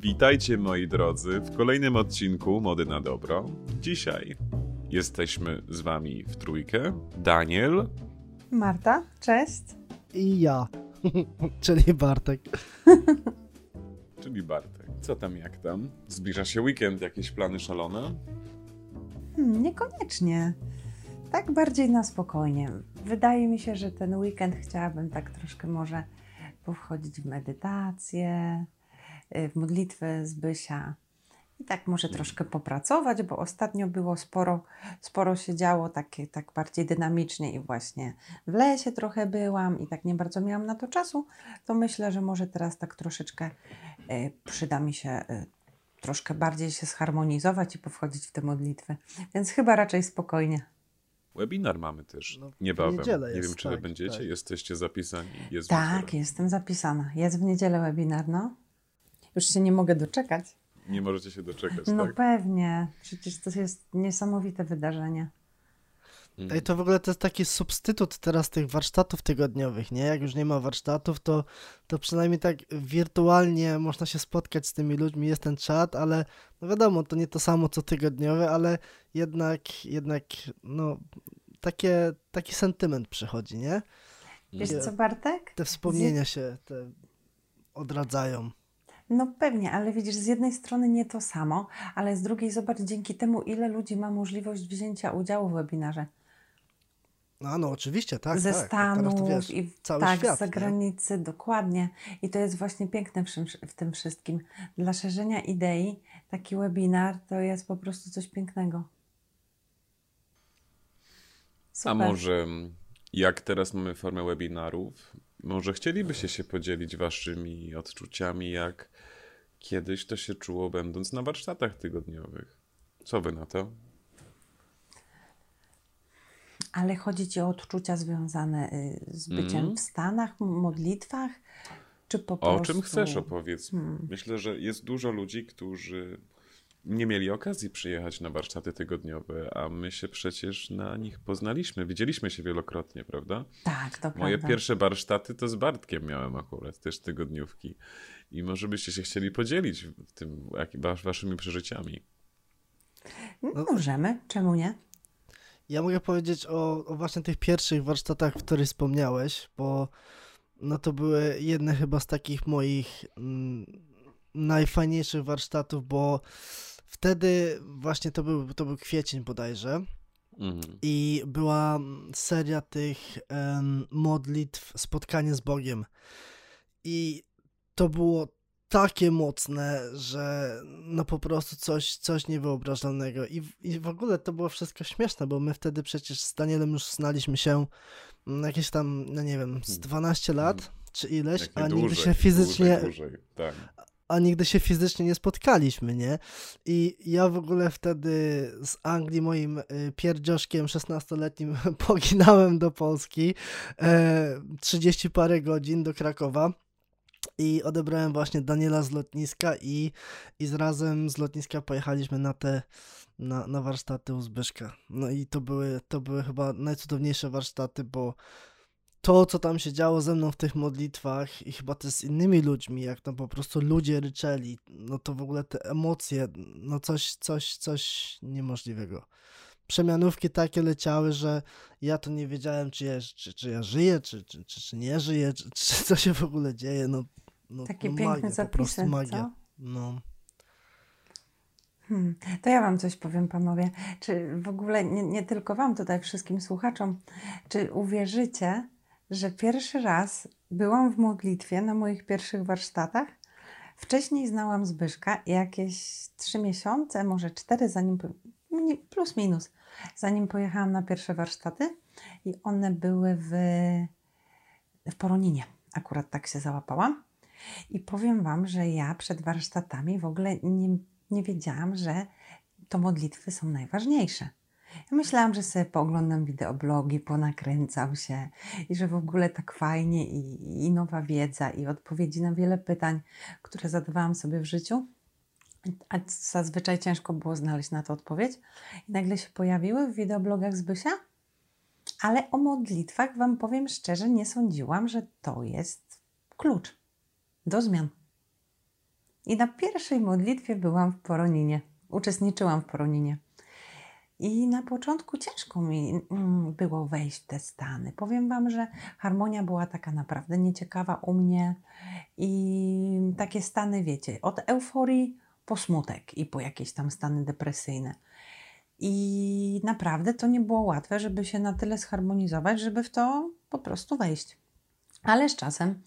Witajcie moi drodzy w kolejnym odcinku Mody na Dobro. Dzisiaj jesteśmy z wami w trójkę. Daniel. Marta, cześć. I ja, czyli Bartek. czyli Bartek. Co tam, jak tam? Zbliża się weekend, jakieś plany szalone? Hmm, niekoniecznie. Tak bardziej na spokojnie. Wydaje mi się, że ten weekend chciałabym tak troszkę może powchodzić w medytację, w modlitwę Zbysia i tak może troszkę popracować, bo ostatnio było sporo, sporo się działo takie, tak bardziej dynamicznie i właśnie w lesie trochę byłam i tak nie bardzo miałam na to czasu, to myślę, że może teraz tak troszeczkę y, przyda mi się y, troszkę bardziej się zharmonizować i powchodzić w te modlitwy. Więc chyba raczej spokojnie. Webinar mamy też no, niebawem. Nie jest, wiem, czy tak, wy będziecie, tak. jesteście zapisani. Jest tak, jestem zapisana. Jest w niedzielę webinar, no. Już się nie mogę doczekać. Nie możecie się doczekać, No tak? pewnie. Przecież to jest niesamowite wydarzenie. I to w ogóle to jest taki substytut teraz tych warsztatów tygodniowych, nie? Jak już nie ma warsztatów, to, to przynajmniej tak wirtualnie można się spotkać z tymi ludźmi, jest ten czat, ale no wiadomo, to nie to samo co tygodniowe, ale jednak, jednak no, takie, taki sentyment przychodzi, nie? Wiesz co, Bartek? Te wspomnienia się te odradzają. No pewnie, ale widzisz, z jednej strony nie to samo, ale z drugiej zobacz dzięki temu, ile ludzi ma możliwość wzięcia udziału w webinarze. No, no oczywiście, tak. Ze tak. Stanów wiesz, i cały tak, świat, z zagranicy, nie? dokładnie. I to jest właśnie piękne w, w tym wszystkim. Dla szerzenia idei taki webinar to jest po prostu coś pięknego. Super. A może jak teraz mamy formę webinarów, może chcielibyście się podzielić waszymi odczuciami, jak kiedyś to się czuło, będąc na warsztatach tygodniowych? Co wy na to? Ale chodzi ci o odczucia związane y, z byciem mm. w Stanach, modlitwach, czy po prostu... O czym chcesz opowiedz. Hmm. Myślę, że jest dużo ludzi, którzy nie mieli okazji przyjechać na warsztaty tygodniowe, a my się przecież na nich poznaliśmy. Widzieliśmy się wielokrotnie, prawda? Tak, to Moje prawda. pierwsze warsztaty to z Bartkiem miałem akurat, też tygodniówki. I może byście się chcieli podzielić tym, jak, waszymi przeżyciami. No, Możemy, czemu nie? Ja mogę powiedzieć o, o, właśnie tych pierwszych warsztatach, w których wspomniałeś, bo no to były jedne chyba z takich moich mm, najfajniejszych warsztatów, bo wtedy właśnie to był, to był kwiecień bodajże. Mhm. I była seria tych um, modlitw, spotkanie z Bogiem. I to było takie mocne, że no po prostu coś, coś niewyobrażalnego. I, I w ogóle to było wszystko śmieszne, bo my wtedy przecież z Danielem już znaliśmy się jakieś tam, no nie wiem, z 12 hmm. lat, hmm. czy ileś, a nigdy dłużej, się fizycznie... Dłużej, dłużej. Tak a nigdy się fizycznie nie spotkaliśmy, nie? I ja w ogóle wtedy z Anglii moim y, pierdzioszkiem 16-letnim poginałem do Polski e, 30 parę godzin do Krakowa i odebrałem właśnie Daniela z lotniska i, i z razem z lotniska pojechaliśmy na te na, na warsztaty u Zbyszka. No i to były, to były chyba najcudowniejsze warsztaty, bo to, co tam się działo ze mną w tych modlitwach i chyba też z innymi ludźmi, jak tam po prostu ludzie ryczeli, no to w ogóle te emocje, no coś, coś, coś niemożliwego. Przemianówki takie leciały, że ja to nie wiedziałem, czy ja, czy, czy ja żyję, czy, czy, czy, czy nie żyję, czy, czy co się w ogóle dzieje. No, no, Takie no piękne magia, zapisy, po prostu magia. Co? No. Hmm, to ja Wam coś powiem, panowie. Czy w ogóle nie, nie tylko Wam, tutaj wszystkim słuchaczom, czy uwierzycie, że pierwszy raz byłam w modlitwie na moich pierwszych warsztatach. Wcześniej znałam Zbyszka jakieś trzy miesiące, może cztery, zanim, plus minus, zanim pojechałam na pierwsze warsztaty i one były w, w Poroninie. Akurat tak się załapałam. I powiem Wam, że ja przed warsztatami w ogóle nie, nie wiedziałam, że to modlitwy są najważniejsze. Ja myślałam, że sobie pooglądam wideoblogi, ponakręcam się i że w ogóle tak fajnie i, i nowa wiedza i odpowiedzi na wiele pytań, które zadawałam sobie w życiu. A zazwyczaj ciężko było znaleźć na to odpowiedź. I nagle się pojawiły w wideoblogach Zbysia. Ale o modlitwach Wam powiem szczerze, nie sądziłam, że to jest klucz do zmian. I na pierwszej modlitwie byłam w Poroninie. Uczestniczyłam w Poroninie. I na początku ciężko mi mm, było wejść w te stany. Powiem Wam, że harmonia była taka naprawdę nieciekawa u mnie i takie stany, wiecie, od euforii po smutek i po jakieś tam stany depresyjne. I naprawdę to nie było łatwe, żeby się na tyle zharmonizować, żeby w to po prostu wejść. Ale z czasem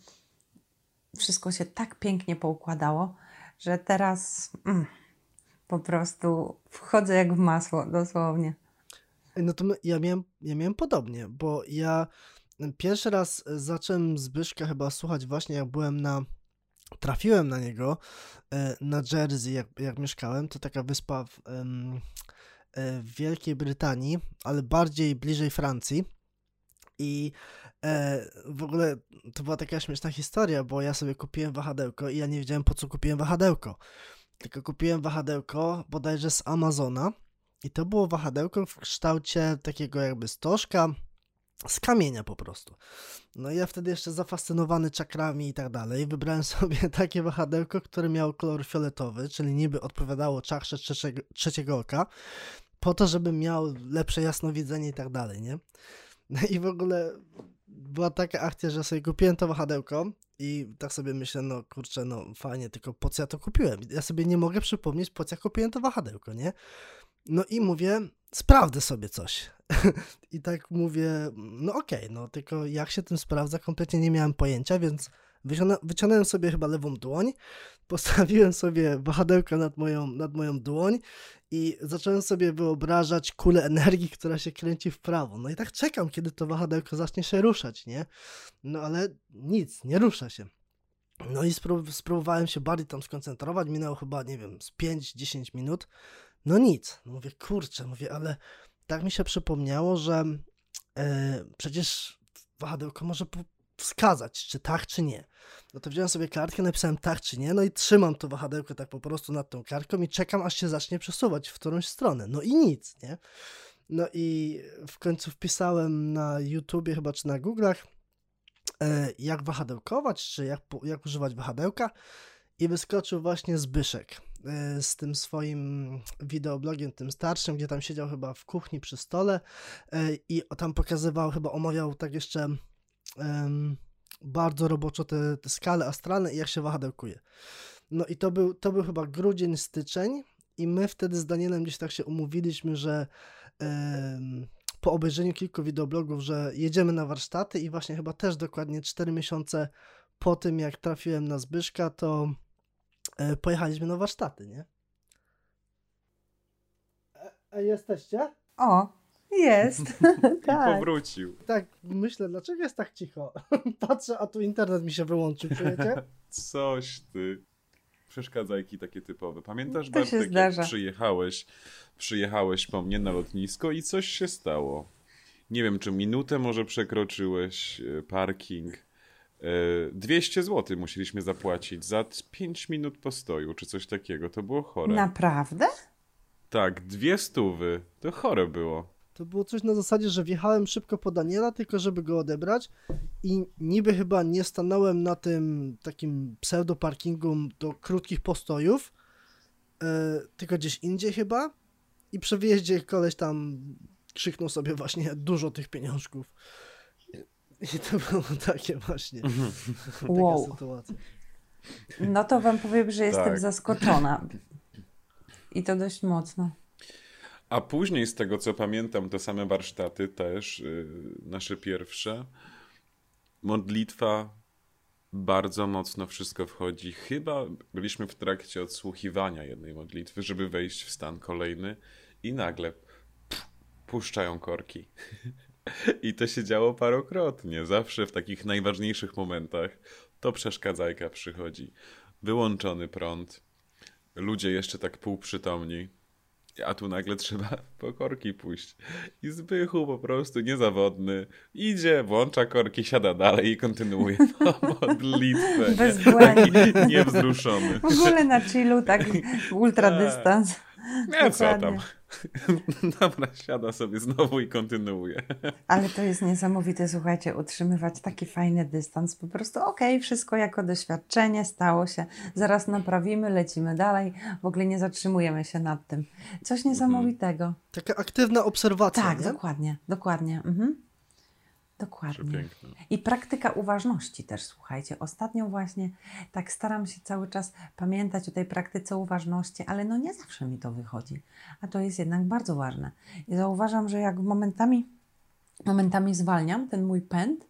wszystko się tak pięknie poukładało, że teraz mm, po prostu wchodzę jak w masło, dosłownie. No to ja, miałem, ja miałem podobnie, bo ja pierwszy raz zacząłem Zbyszka chyba słuchać właśnie jak byłem na trafiłem na niego e, na Jersey, jak, jak mieszkałem. To taka wyspa w, e, w Wielkiej Brytanii, ale bardziej bliżej Francji. I e, w ogóle to była taka śmieszna historia, bo ja sobie kupiłem wahadełko i ja nie wiedziałem po co kupiłem wahadełko. Tylko kupiłem wahadełko bodajże z Amazona i to było wahadełko w kształcie takiego jakby stożka, z kamienia po prostu. No i ja wtedy jeszcze zafascynowany czakrami i tak dalej, wybrałem sobie takie wahadełko, które miało kolor fioletowy, czyli niby odpowiadało czakrze trzeciego, trzeciego oka, po to, żeby miał lepsze jasnowidzenie i tak dalej, nie? No i w ogóle była taka akcja, że sobie kupiłem to wahadełko i tak sobie myślę, no kurczę, no fajnie, tylko po co ja to kupiłem? Ja sobie nie mogę przypomnieć, po co ja kupiłem to wahadełko, nie? No i mówię, sprawdzę sobie coś. I tak mówię, no okej, okay, no tylko jak się tym sprawdza, kompletnie nie miałem pojęcia, więc wyciągnąłem sobie chyba lewą dłoń, postawiłem sobie wahadełko nad moją, nad moją dłoń i zacząłem sobie wyobrażać kulę energii, która się kręci w prawo. No i tak czekam, kiedy to wahadełko zacznie się ruszać, nie? No ale nic, nie rusza się. No i spróbowałem się bardziej tam skoncentrować, minęło chyba, nie wiem, z 5-10 minut. No nic. No mówię, kurczę, mówię, ale tak mi się przypomniało, że e, przecież wahadełko może wskazać, czy tak, czy nie. No to wziąłem sobie kartkę, napisałem tak, czy nie, no i trzymam to wahadełko tak po prostu nad tą kartką i czekam, aż się zacznie przesuwać w którąś stronę. No i nic, nie? No i w końcu wpisałem na YouTubie chyba, czy na Google'ach, e, jak wahadełkować, czy jak, jak używać wahadełka i wyskoczył właśnie Zbyszek e, z tym swoim wideoblogiem, tym starszym, gdzie tam siedział chyba w kuchni przy stole e, i tam pokazywał, chyba omawiał tak jeszcze bardzo roboczo te, te skale astralne i jak się wahadełkuje. No i to był, to był chyba grudzień, styczeń i my wtedy z Danielem gdzieś tak się umówiliśmy, że po obejrzeniu kilku wideoblogów, że jedziemy na warsztaty i właśnie chyba też dokładnie 4 miesiące po tym, jak trafiłem na Zbyszka, to e, pojechaliśmy na warsztaty, nie? A, a jesteście? O, jest. tak. I powrócił. Tak, myślę, dlaczego jest tak cicho? Patrzę, a tu internet mi się wyłączył, czujecie? Coś ty. Przeszkadzajki takie typowe. Pamiętasz, to Bartek, jak przyjechałeś, przyjechałeś po mnie na lotnisko i coś się stało. Nie wiem, czy minutę może przekroczyłeś e, parking. 200 e, zł musieliśmy zapłacić za 5 minut postoju, czy coś takiego. To było chore. Naprawdę? Tak, dwie stówy. To chore było. To było coś na zasadzie, że wjechałem szybko po Daniela, tylko żeby go odebrać i niby chyba nie stanąłem na tym takim pseudo-parkingu do krótkich postojów, e, tylko gdzieś indziej chyba i przy wyjeździe koleś tam krzyknął sobie właśnie dużo tych pieniążków. I to było takie właśnie. taka wow. sytuacja. No to wam powiem, że jestem tak. zaskoczona. I to dość mocno. A później, z tego co pamiętam, to same warsztaty też, yy, nasze pierwsze. Modlitwa bardzo mocno wszystko wchodzi. Chyba byliśmy w trakcie odsłuchiwania jednej modlitwy, żeby wejść w stan kolejny i nagle puszczają korki. I to się działo parokrotnie. Zawsze w takich najważniejszych momentach to przeszkadzajka przychodzi. Wyłączony prąd. Ludzie jeszcze tak półprzytomni a tu nagle trzeba po korki pójść. I Zbychu po prostu niezawodny idzie, włącza korki, siada dalej i kontynuuje modlitwę. Bezbłędnie. Nie, niewzruszony. W ogóle na chillu tak ultradystans. Nie, co tam. Dobra, siada sobie znowu i kontynuuje. Ale to jest niesamowite, słuchajcie, utrzymywać taki fajny dystans. Po prostu okej, okay, wszystko jako doświadczenie, stało się, zaraz naprawimy, lecimy dalej, w ogóle nie zatrzymujemy się nad tym. Coś mhm. niesamowitego. Taka aktywna obserwacja. Tak, nie? dokładnie, dokładnie. Mhm. Dokładnie. I praktyka uważności też, słuchajcie. Ostatnio właśnie tak staram się cały czas pamiętać o tej praktyce uważności, ale no nie zawsze mi to wychodzi. A to jest jednak bardzo ważne. I zauważam, że jak momentami, momentami zwalniam ten mój pęd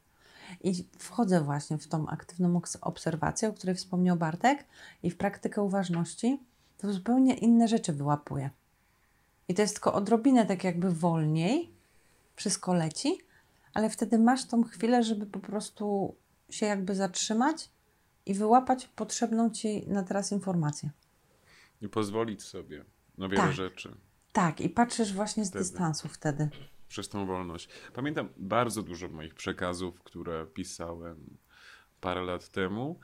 i wchodzę właśnie w tą aktywną obserwację, o której wspomniał Bartek, i w praktykę uważności, to zupełnie inne rzeczy wyłapuję. I to jest tylko odrobinę tak jakby wolniej, wszystko leci, ale wtedy masz tą chwilę, żeby po prostu się jakby zatrzymać i wyłapać potrzebną ci na teraz informację. I pozwolić sobie na wiele tak. rzeczy. Tak, i patrzysz właśnie z wtedy. dystansu wtedy. Przez tą wolność. Pamiętam bardzo dużo moich przekazów, które pisałem parę lat temu.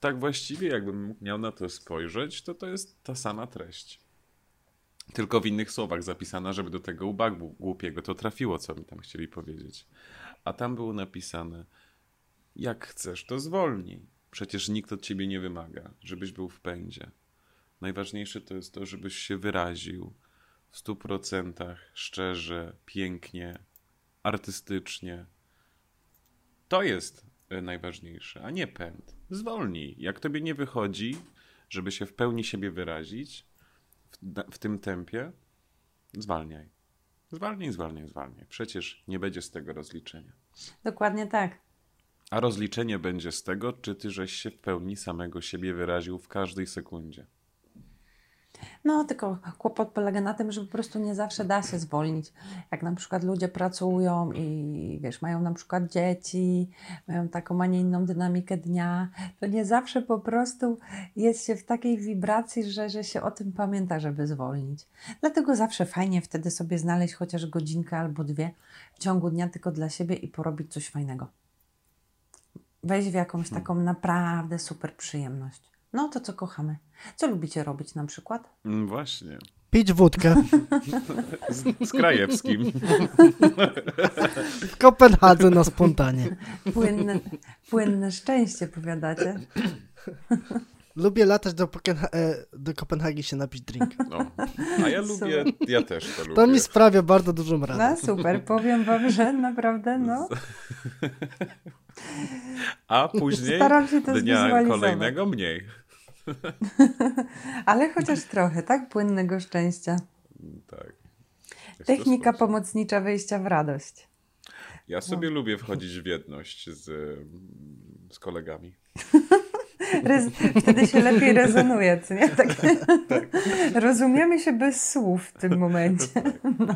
Tak właściwie, jakbym miał na to spojrzeć, to to jest ta sama treść. Tylko w innych słowach zapisana, żeby do tego ubagu głupiego to trafiło, co mi tam chcieli powiedzieć. A tam było napisane: Jak chcesz, to zwolnij. Przecież nikt od ciebie nie wymaga, żebyś był w pędzie. Najważniejsze to jest to, żebyś się wyraził w stu procentach szczerze, pięknie, artystycznie. To jest e, najważniejsze, a nie pęd. Zwolnij. Jak tobie nie wychodzi, żeby się w pełni siebie wyrazić, w, w tym tempie, zwalniaj. Zwalniaj, zwalniaj, zwalniaj. Przecież nie będzie z tego rozliczenia. Dokładnie tak. A rozliczenie będzie z tego, czy ty żeś się w pełni samego siebie wyraził w każdej sekundzie. No, tylko kłopot polega na tym, że po prostu nie zawsze da się zwolnić. Jak na przykład ludzie pracują i wiesz, mają na przykład dzieci, mają taką, a nie inną dynamikę dnia, to nie zawsze po prostu jest się w takiej wibracji, że, że się o tym pamięta, żeby zwolnić. Dlatego zawsze fajnie wtedy sobie znaleźć chociaż godzinkę albo dwie w ciągu dnia tylko dla siebie i porobić coś fajnego. Wejść w jakąś hmm. taką naprawdę super przyjemność. No to co kochamy. Co lubicie robić na przykład? Mm, właśnie. Pić wódkę. Z, z Krajewskim. W Kopenhadze na spontanie. Płynne, płynne szczęście, powiadacie? Lubię latać do, e, do Kopenhagi się napić drink. No. A ja lubię, ja też to lubię. To mi sprawia bardzo dużą radość. No super, powiem wam, że naprawdę no. A później dnia kolejnego mniej. Ale chociaż trochę, tak? Płynnego szczęścia. Tak. Jest Technika pomocnicza wyjścia w radość. Ja sobie no. lubię wchodzić w jedność z, z kolegami. Wtedy się lepiej rezonuje, co nie? Tak. tak. Rozumiemy się bez słów w tym momencie. No,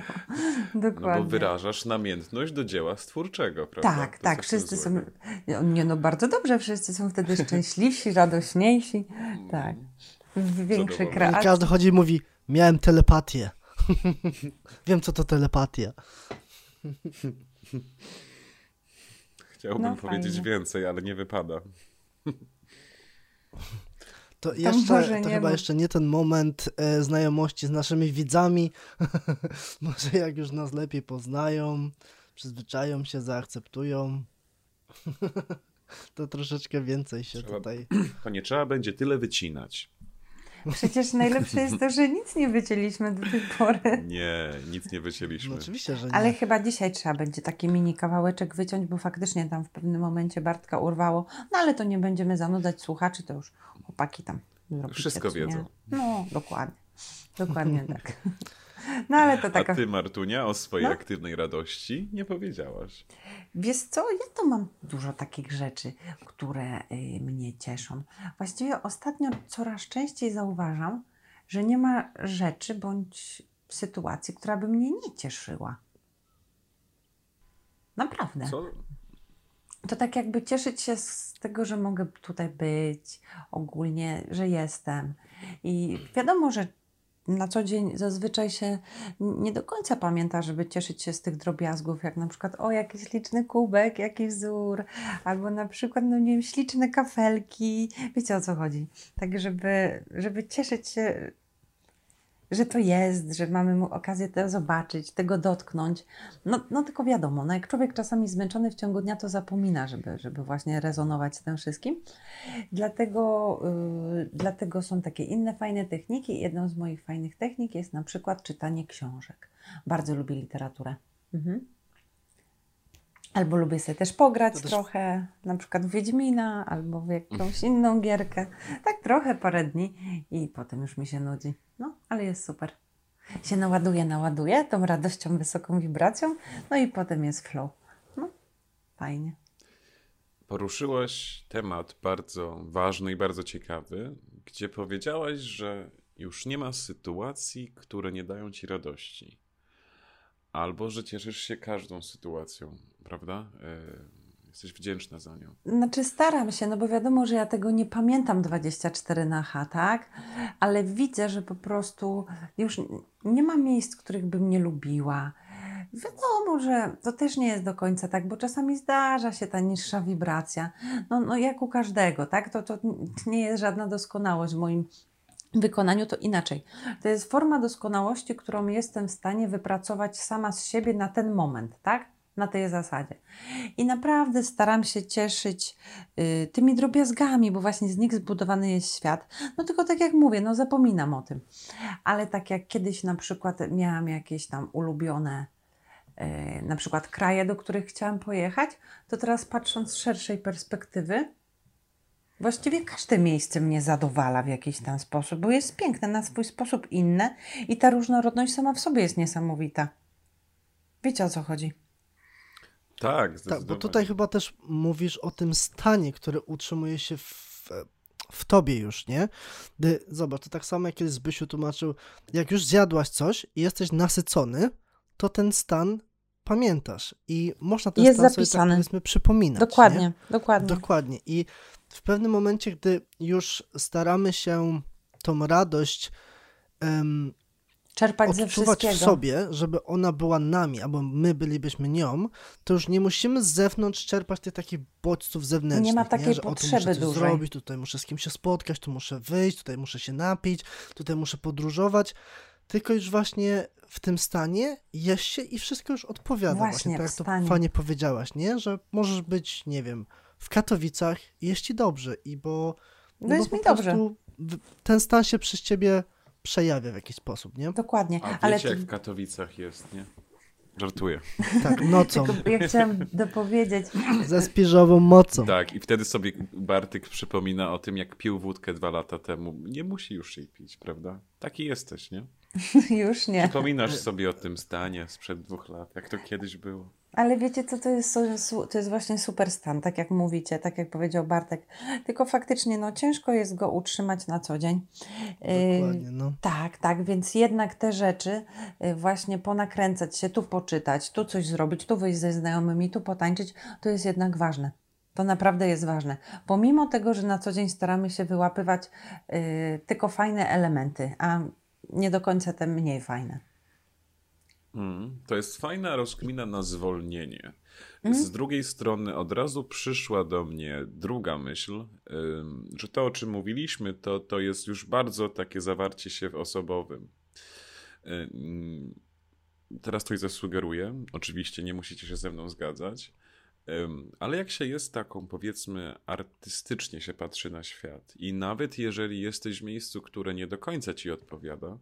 dokładnie. No bo wyrażasz namiętność do dzieła stwórczego, prawda? Tak, to tak. Wszyscy są. Nie, no bardzo dobrze, wszyscy są wtedy szczęśliwsi, radośniejsi. Tak. Większy kreacji. Każdy chodzi i mówi: Miałem telepatię. Wiem, co to telepatia. Chciałbym no, powiedzieć więcej, ale nie wypada. To, jeszcze, to chyba jeszcze nie ten moment e, znajomości z naszymi widzami. Może jak już nas lepiej poznają, przyzwyczają się, zaakceptują. to troszeczkę więcej się trzeba, tutaj. To nie trzeba będzie tyle wycinać. Przecież najlepsze jest to, że nic nie wycięliśmy do tej pory. Nie, nic nie wycięliśmy. No oczywiście, że nie. Ale chyba dzisiaj trzeba będzie taki mini kawałeczek wyciąć, bo faktycznie tam w pewnym momencie Bartka urwało. No ale to nie będziemy zanudzać słuchaczy, to już chłopaki tam Wszystko wiedzą. No, dokładnie. Dokładnie tak. No ale to taka... A ty, Martunia, o swojej no? aktywnej radości nie powiedziałaś. Wiesz co, ja to mam dużo takich rzeczy, które y, mnie cieszą. Właściwie ostatnio coraz częściej zauważam, że nie ma rzeczy bądź sytuacji, która by mnie nie cieszyła. Naprawdę. Co? To tak jakby cieszyć się z tego, że mogę tutaj być, ogólnie, że jestem. I wiadomo, że na co dzień zazwyczaj się nie do końca pamięta, żeby cieszyć się z tych drobiazgów, jak na przykład o jakiś liczny kubek, jaki wzór, albo na przykład, no nie wiem, śliczne kafelki. Wiecie o co chodzi? Tak, żeby, żeby cieszyć się że to jest, że mamy okazję to zobaczyć, tego dotknąć. No, no tylko wiadomo, no jak człowiek czasami zmęczony w ciągu dnia, to zapomina, żeby, żeby właśnie rezonować z tym wszystkim. Dlatego, yy, dlatego są takie inne fajne techniki. Jedną z moich fajnych technik jest na przykład czytanie książek. Bardzo lubię literaturę. Mhm. Albo lubię sobie też pograć też... trochę, na przykład w Wiedźmina, albo w jakąś inną gierkę. Tak trochę, parę dni i potem już mi się nudzi. No, ale jest super. Się naładuje, naładuje tą radością, wysoką wibracją, no i potem jest flow. No, fajnie. Poruszyłaś temat bardzo ważny i bardzo ciekawy, gdzie powiedziałaś, że już nie ma sytuacji, które nie dają ci radości. Albo że cieszysz się każdą sytuacją, prawda? E, jesteś wdzięczna za nią. Znaczy staram się, no bo wiadomo, że ja tego nie pamiętam 24 na H, tak? Ale widzę, że po prostu już nie ma miejsc, których bym nie lubiła. Wiadomo, że to też nie jest do końca tak, bo czasami zdarza się ta niższa wibracja. No, no jak u każdego, tak? To, to nie jest żadna doskonałość w moim wykonaniu to inaczej. To jest forma doskonałości, którą jestem w stanie wypracować sama z siebie na ten moment, tak? Na tej zasadzie. I naprawdę staram się cieszyć y, tymi drobiazgami, bo właśnie z nich zbudowany jest świat. No tylko tak jak mówię, no zapominam o tym. Ale tak jak kiedyś na przykład miałam jakieś tam ulubione y, na przykład kraje, do których chciałam pojechać, to teraz patrząc z szerszej perspektywy, Właściwie każde miejsce mnie zadowala w jakiś tam sposób, bo jest piękne na swój sposób inne i ta różnorodność sama w sobie jest niesamowita. Wiecie o co chodzi? Tak, tak, bo tutaj chyba też mówisz o tym stanie, który utrzymuje się w, w tobie już, nie? Gdy, zobacz, to tak samo jak kiedyś Zbysiu tłumaczył, jak już zjadłaś coś i jesteś nasycony, to ten stan pamiętasz i można ten jest stan zapisany. sobie tak powiedzmy przypominać. Dokładnie, nie? dokładnie. Dokładnie i w pewnym momencie, gdy już staramy się tą radość um, czerpać ze wszystkiego. w sobie, żeby ona była nami, albo my bylibyśmy nią, to już nie musimy z zewnątrz czerpać tych takich bodźców zewnętrznych. Nie ma takiej nie? Że, potrzeby o, tu muszę dużej. zrobić, tutaj muszę z kimś się spotkać, tu muszę wyjść, tutaj muszę się napić, tutaj muszę podróżować. Tylko już właśnie w tym stanie jest się i wszystko już odpowiada. Właśnie, właśnie tak jak to fajnie powiedziałaś, nie? Że możesz być, nie wiem, w Katowicach jest ci dobrze i bo, no, no jest bo mi dobrze. ten stan się przez ciebie przejawia w jakiś sposób, nie? Dokładnie. A wiecie, Ale jak w Katowicach jest, nie? Żartuję. Tak, nocą. Tylko ja chciałam dopowiedzieć. Ze spiżową mocą. Tak, i wtedy sobie Bartyk przypomina o tym, jak pił wódkę dwa lata temu. Nie musi już jej pić, prawda? Taki jesteś, nie? już nie. Przypominasz sobie o tym stanie sprzed dwóch lat, jak to kiedyś było. Ale wiecie co, to jest, to jest właśnie super stan, tak jak mówicie, tak jak powiedział Bartek. Tylko faktycznie no, ciężko jest go utrzymać na co dzień. Dokładnie, no. tak, tak, więc jednak te rzeczy y, właśnie ponakręcać się, tu poczytać, tu coś zrobić, tu wyjść ze znajomymi, tu potańczyć, to jest jednak ważne. To naprawdę jest ważne. Pomimo tego, że na co dzień staramy się wyłapywać y, tylko fajne elementy, a nie do końca te mniej fajne. Mm, to jest fajna rozkmina na zwolnienie. Mm. Z drugiej strony od razu przyszła do mnie druga myśl, że to o czym mówiliśmy, to, to jest już bardzo takie zawarcie się w osobowym. Teraz coś zasugeruję, oczywiście nie musicie się ze mną zgadzać, ale jak się jest taką, powiedzmy, artystycznie się patrzy na świat i nawet jeżeli jesteś w miejscu, które nie do końca ci odpowiada,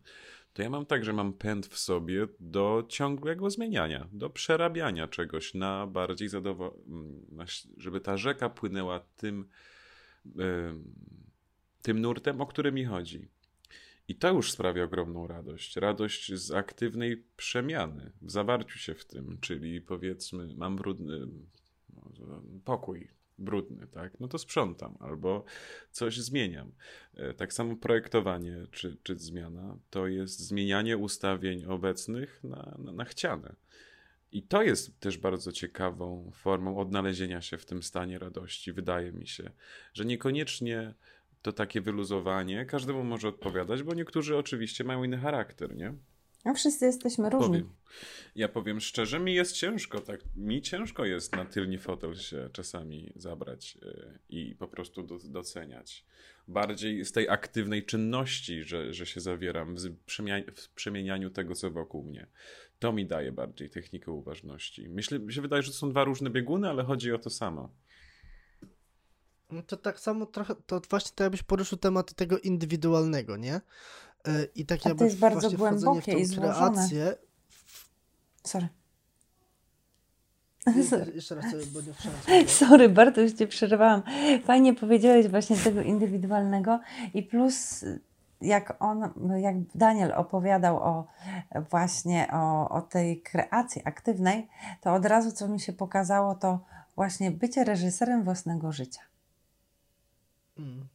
to ja mam tak, że mam pęd w sobie do ciągłego zmieniania, do przerabiania czegoś na bardziej zadowolone, żeby ta rzeka płynęła tym, tym nurtem, o który mi chodzi. I to już sprawia ogromną radość. Radość z aktywnej przemiany, w zawarciu się w tym, czyli powiedzmy, mam brudny pokój, brudny, tak? No to sprzątam albo coś zmieniam. E, tak samo projektowanie czy, czy zmiana to jest zmienianie ustawień obecnych na, na, na chciane. I to jest też bardzo ciekawą formą odnalezienia się w tym stanie radości, wydaje mi się, że niekoniecznie to takie wyluzowanie każdemu może odpowiadać, bo niektórzy oczywiście mają inny charakter, nie? No wszyscy jesteśmy różni. Powiem. Ja powiem szczerze, mi jest ciężko, tak, mi ciężko jest na tylny fotel się czasami zabrać yy, i po prostu do, doceniać. Bardziej z tej aktywnej czynności, że, że się zawieram w, przemienianiu tego, co wokół mnie. To mi daje bardziej technikę uważności. Myślę, mi się wydaje, że to są dwa różne bieguny, ale chodzi o to samo. No to tak samo trochę, to właśnie tak jakbyś poruszył temat tego indywidualnego, nie? Yy, I tak A jakby to jest bardzo głębokie i złożone. kreację. Sorry. I- Jeszcze raz sobie, bo nie wszedłem. Sorry, bardzo już Cię przerwałam. Fajnie powiedziałeś właśnie tego indywidualnego i plus jak on, jak Daniel opowiadał o właśnie o, o tej kreacji aktywnej, to od razu co mi się pokazało, to właśnie bycie reżyserem własnego życia. Mm.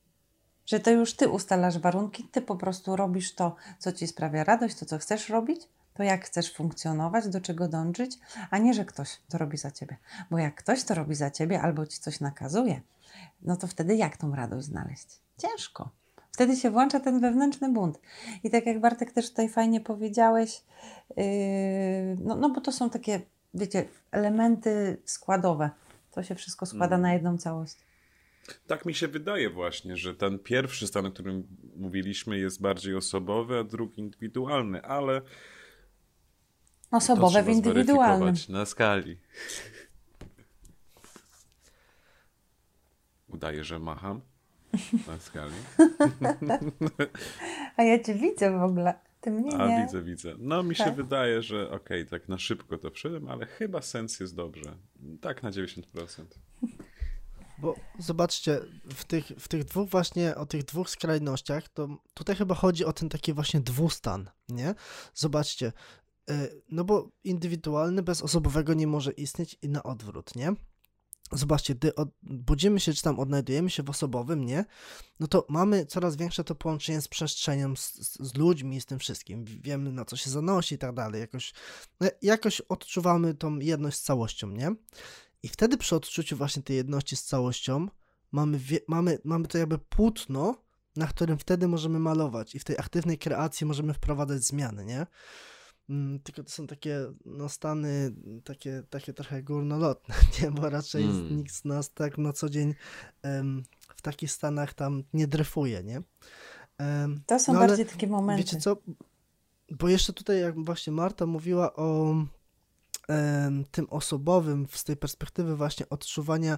Że to już Ty ustalasz warunki, Ty po prostu robisz to, co Ci sprawia radość, to, co chcesz robić, to jak chcesz funkcjonować, do czego dążyć, a nie, że ktoś to robi za Ciebie. Bo jak ktoś to robi za Ciebie albo Ci coś nakazuje, no to wtedy jak tą radość znaleźć? Ciężko. Wtedy się włącza ten wewnętrzny bunt. I tak jak Bartek też tutaj fajnie powiedziałeś, yy, no, no bo to są takie, wiecie, elementy składowe. To się wszystko składa Mm. na jedną całość. Tak mi się wydaje właśnie, że ten pierwszy stan, o którym mówiliśmy, jest bardziej osobowy, a drugi indywidualny, ale Osobowe w indywidualnym. na skali. Udaję, że macham na skali. A ja cię widzę w ogóle. Ty mnie A nie. widzę, widzę. No mi się Tak. wydaje, że okej, tak na szybko to wszedłem, ale chyba sens jest dobrze. Tak na 90%. Bo zobaczcie, w tych, w tych dwóch właśnie, o tych dwóch skrajnościach, to tutaj chyba chodzi o ten taki właśnie dwustan, nie? Zobaczcie, y, no bo indywidualny bez osobowego nie może istnieć i na odwrót, nie? Zobaczcie, gdy od, budzimy się, czy tam odnajdujemy się w osobowym, nie? No to mamy coraz większe to połączenie z przestrzenią, z, z, ludźmi, z tym wszystkim. Wiemy, na co się zanosi i tak dalej. Jakoś, no, jakoś odczuwamy tą jedność z całością, nie? I wtedy przy odczuciu właśnie tej jedności z całością mamy, wie, mamy, mamy to jakby płótno, na którym wtedy możemy malować i w tej aktywnej kreacji możemy wprowadzać zmiany, nie? Mm, Tylko to są takie no, stany takie, takie trochę górnolotne, nie? Bo raczej Mm. nikt z nas tak na co dzień em, w takich stanach tam nie dryfuje, nie? Em, To są no ale bardziej takie momenty. Wiecie co? Bo jeszcze tutaj, jak właśnie Marta mówiła o tym osobowym, z tej perspektywy właśnie odczuwania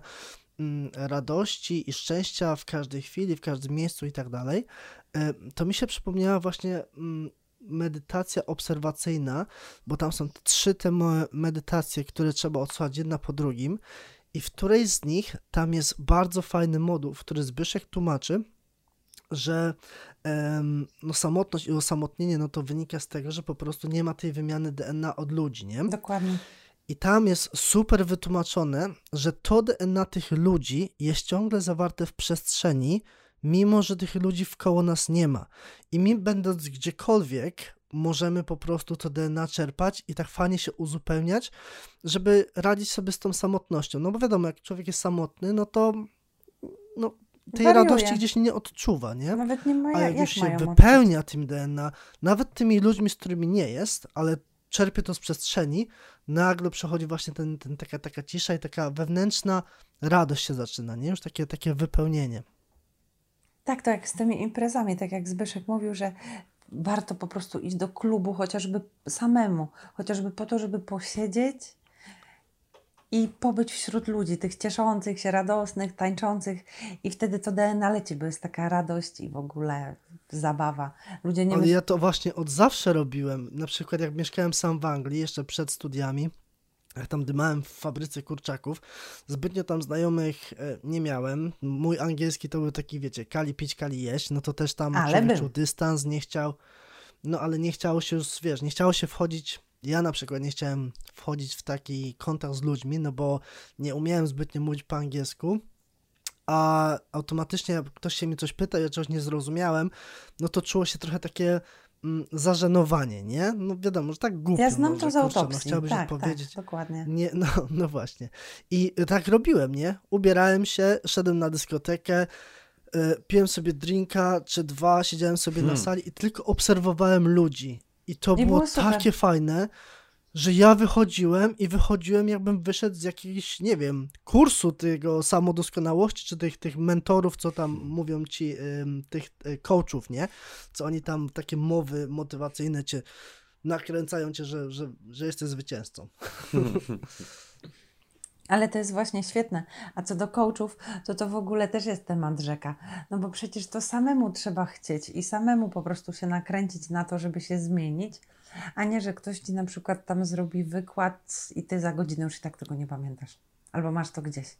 mm, radości i szczęścia w każdej chwili, w każdym miejscu i tak dalej, to mi się przypomniała właśnie mm, medytacja obserwacyjna, bo tam są trzy te medytacje, które trzeba odsłuchać jedna po drugim i w której z nich tam jest bardzo fajny moduł, w który Zbyszek tłumaczy, że no, samotność i osamotnienie no to wynika z tego, że po prostu nie ma tej wymiany DNA od ludzi, nie? Dokładnie. I tam jest super wytłumaczone, że to DNA tych ludzi jest ciągle zawarte w przestrzeni, mimo że tych ludzi wkoło nas nie ma. I my, będąc gdziekolwiek, możemy po prostu to DNA czerpać i tak fajnie się uzupełniać, żeby radzić sobie z tą samotnością. No bo wiadomo, jak człowiek jest samotny, no to no, tej Wariuje. radości gdzieś nie odczuwa, nie? Nawet nie ma A jak, jak już się wypełnia tym DNA, nawet tymi ludźmi, z którymi nie jest, ale czerpie to z przestrzeni, nagle przechodzi właśnie ten, ten, taka, taka cisza i taka wewnętrzna radość się zaczyna, nie? Już takie, takie wypełnienie. Tak, to jak z tymi imprezami, tak jak Zbyszek mówił, że warto po prostu iść do klubu chociażby samemu, chociażby po to, żeby posiedzieć i pobyć wśród ludzi, tych cieszących się, radosnych, tańczących i wtedy to DNA leci, bo jest taka radość i w ogóle zabawa. Ludzie nie Ale ja to właśnie od zawsze robiłem. Na przykład jak mieszkałem sam w Anglii, jeszcze przed studiami, jak tam dymałem w fabryce kurczaków, zbytnio tam znajomych e, nie miałem. Mój angielski to był taki, wiecie, kali pić, kali jeść, no to też tam czuł dystans, nie chciał, no ale nie chciało się już, wiesz, nie chciało się wchodzić, ja na przykład nie chciałem wchodzić w taki kontakt z ludźmi, no bo nie umiałem zbytnio mówić po angielsku, a automatycznie jak ktoś się mi coś pyta, ja czegoś nie zrozumiałem, no to czuło się trochę takie mm, zażenowanie, nie? No wiadomo, że tak głupio ja znam może, to z kurczę, no autopsji. chciałbyś tak, odpowiedzieć. tak, dokładnie. Nie, no, no właśnie. I tak robiłem, nie? Ubierałem się, szedłem na dyskotekę, y, piłem sobie drinka czy dwa, siedziałem sobie na Hmm. sali i tylko obserwowałem ludzi. I to I było, było takie fajne, że ja wychodziłem i wychodziłem, jakbym wyszedł z jakiegoś, nie wiem, kursu tego samodoskonałości, czy tych, tych mentorów, co tam mówią ci, tych y, coachów, nie? Co oni tam, takie mowy motywacyjne cię nakręcają cię, że, że, że jesteś zwycięzcą. Ale to jest właśnie świetne. A co do coachów, to to w ogóle też jest temat rzeka. No bo przecież to samemu trzeba chcieć i samemu po prostu się nakręcić na to, żeby się zmienić, a nie, że ktoś ci na przykład tam zrobi wykład i ty za godzinę już i tak tego nie pamiętasz. Albo masz to gdzieś.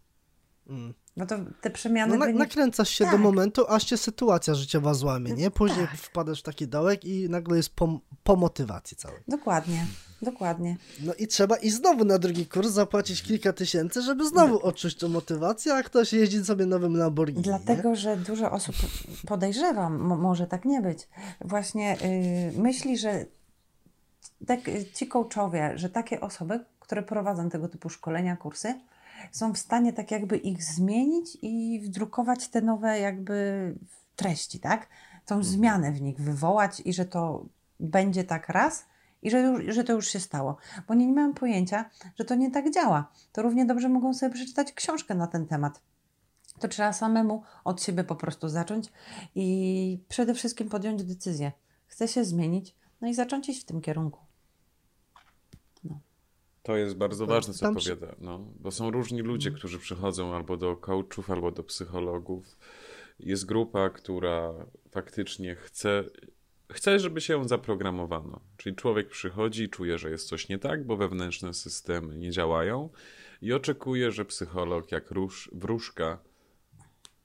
Mm. No to te przemiany No, na, wynik... nakręcasz się do Tak. momentu, aż cię sytuacja życiowa złamie, nie? Później Tak. wpadasz w taki dołek i nagle jest po, po motywacji całej. Dokładnie, dokładnie. No i trzeba i znowu na drugi kurs zapłacić kilka tysięcy, żeby znowu odczuć tą motywację, a ktoś jeździ sobie nowym Lamborghini. nie? Dlatego, że dużo osób podejrzewam, mo- może tak nie być, właśnie yy, myśli, że tak, ci coachowie, że takie osoby, które prowadzą tego typu szkolenia, kursy, są w stanie tak jakby ich zmienić i wdrukować te nowe jakby treści, tak? Tą zmianę w nich wywołać i że to będzie tak raz i że, już, że to już się stało. Bo nie, nie mam pojęcia, że to nie tak działa. To równie dobrze mogą sobie przeczytać książkę na ten temat. To trzeba samemu od siebie po prostu zacząć i przede wszystkim podjąć decyzję. Chcę się zmienić, no i zacząć iść w tym kierunku. To jest bardzo ważne, co tam powiada. No, bo są różni ludzie, którzy przychodzą albo do coachów, albo do psychologów. Jest grupa, która faktycznie chce, chce, żeby się ją zaprogramowano. Czyli człowiek przychodzi czuje, że jest coś nie tak, bo wewnętrzne systemy nie działają i oczekuje, że psycholog jak róż, wróżka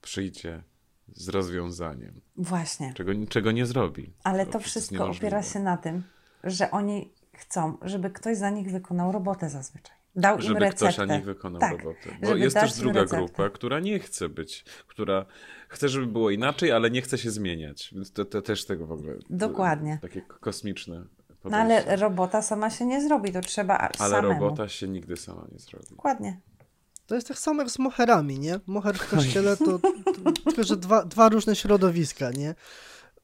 przyjdzie z rozwiązaniem, Właśnie. czego, czego nie zrobi. Ale To to wszystko opiera się na tym, że oni chcą, żeby ktoś za nich wykonał robotę zazwyczaj. Dał im żeby receptę. ktoś za nich wykonał Tak, robotę. Bo jest też druga receptę. grupa, która nie chce być, która chce, żeby było inaczej, ale nie chce się zmieniać. Więc to, to też tego w ogóle. Dokładnie. Takie kosmiczne. No ale podejście. robota sama się nie zrobi, to trzeba ale samemu. robota się nigdy sama nie zrobi. Dokładnie. To jest tak samo jak z moherami, nie? Moher w kościele to, to tylko, że dwa, dwa różne środowiska, nie?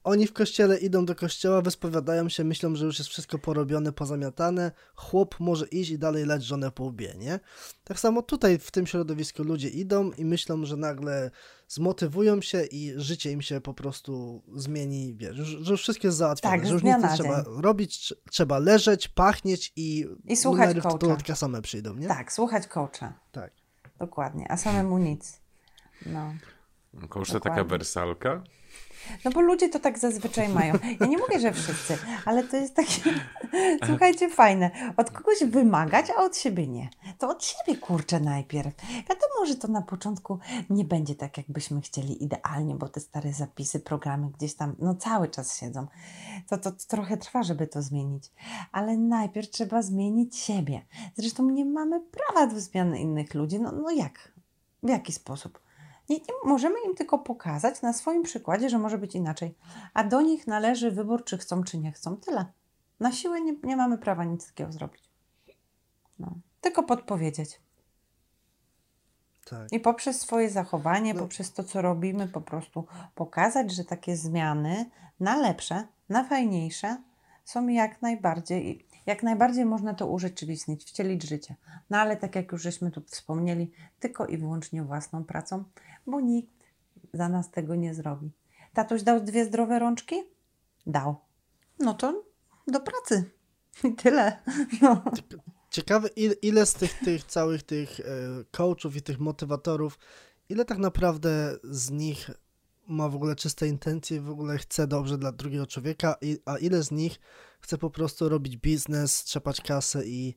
Oni w kościele idą do kościoła, wyspowiadają się, myślą, że już jest wszystko porobione, pozamiatane. Chłop może iść i dalej lać żonę po łbie, nie? Tak samo tutaj w tym środowisku ludzie idą i myślą, że nagle zmotywują się i życie im się po prostu zmieni, wiesz, że już wszystko jest załatwione, Tak, że już nic nie trzeba dzień. robić, trze- trzeba leżeć, pachnieć i, I słuchać numery w coacha. same przyjdą, nie? Tak, słuchać coacha. tak. Dokładnie. A samemu nic. No. Dokładnie. taka wersalka. No bo ludzie to tak zazwyczaj mają. Ja nie mówię, że wszyscy, ale to jest takie, słuchajcie, fajne. Od kogoś wymagać, a od siebie nie. To od siebie kurczę najpierw. Wiadomo, że to na początku nie będzie tak, jakbyśmy chcieli idealnie, bo te stare zapisy, programy gdzieś tam, no cały czas siedzą. To, to, to trochę trwa, żeby to zmienić. Ale najpierw trzeba zmienić siebie. Zresztą nie mamy prawa do zmiany innych ludzi. No, no jak? W jaki sposób? Nie, możemy im tylko pokazać na swoim przykładzie, że może być inaczej. A do nich należy wybór, czy chcą, czy nie chcą. Tyle. Na siłę nie, nie mamy prawa nic takiego zrobić. No. Tylko podpowiedzieć. tak. I poprzez swoje zachowanie, No. poprzez to, co robimy, po prostu pokazać, że takie zmiany na lepsze, na fajniejsze są jak najbardziej, jak najbardziej można to urzeczywistnić, wcielić życie. No ale tak jak już żeśmy tu wspomnieli, tylko i wyłącznie własną pracą, bo nikt za nas tego nie zrobi. Tatuś dał dwie zdrowe rączki? Dał. No to do pracy. I tyle. No. Ciekawe, ile, ile z tych, tych całych tych e, coachów i tych motywatorów, ile tak naprawdę z nich ma w ogóle czyste intencje, w ogóle chce dobrze dla drugiego człowieka, i, a ile z nich chce po prostu robić biznes, trzepać kasę i,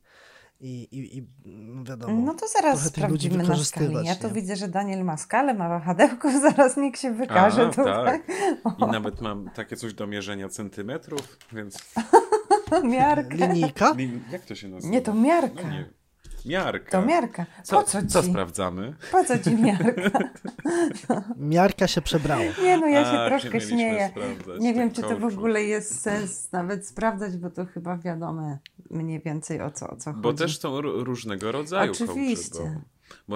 i, i, i no wiadomo. No to zaraz sprawdzimy na skali. Ja to nie? widzę, że Daniel ma skalę, ma wahadełko, zaraz nikt się wykaże A, tutaj. tak. I nawet mam takie coś do mierzenia centymetrów, więc. Miarkę. Linijka? Lin- Jak to się nazywa? Nie, to miarka. No nie. Miarka. To miarka. Co, Po co ci? co sprawdzamy? Po co ci miarka? Miarka się przebrała. Nie no, ja się A, troszkę śmieję. Nie wiem, czy to w ogóle jest sens nawet sprawdzać, bo to chyba wiadomo mniej więcej o co, o co Bo chodzi. też są różnego rodzaju Oczywiście. coachy, Bo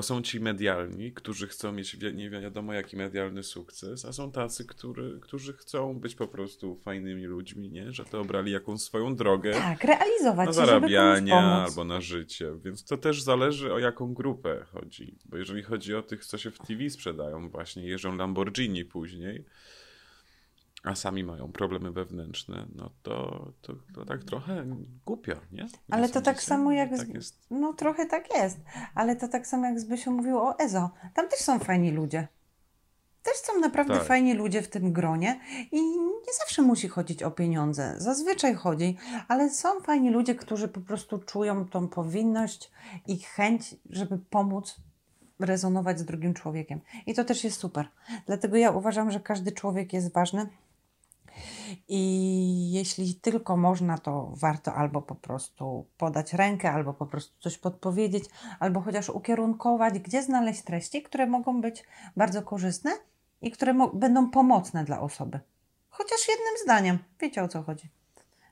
są ci medialni, którzy chcą mieć nie wiadomo jaki medialny sukces, a są tacy, który, którzy chcą być po prostu fajnymi ludźmi, nie? Że to obrali jakąś swoją drogę. Tak, realizować na zarabianie albo na życie. Więc to też zależy o jaką grupę chodzi. Bo jeżeli chodzi o tych, co się w TV sprzedają, właśnie jeżdżą Lamborghini później, a sami mają problemy wewnętrzne, no to, to, to tak trochę głupio, nie? nie ale to tak samo jak... Tak z... No trochę tak jest, ale to tak samo jak Zbysiu mówił o Ezo. Tam też są fajni ludzie. Też są naprawdę tak. fajni ludzie w tym gronie i nie zawsze musi chodzić o pieniądze. Zazwyczaj chodzi, ale są fajni ludzie, którzy po prostu czują tą powinność i chęć, żeby pomóc rezonować z drugim człowiekiem. I to też jest super. Dlatego ja uważam, że każdy człowiek jest ważny i jeśli tylko można, to warto albo po prostu podać rękę, albo po prostu coś podpowiedzieć, albo chociaż ukierunkować, gdzie znaleźć treści, które mogą być bardzo korzystne i które będą pomocne dla osoby. Chociaż jednym zdaniem. Wiecie o co chodzi.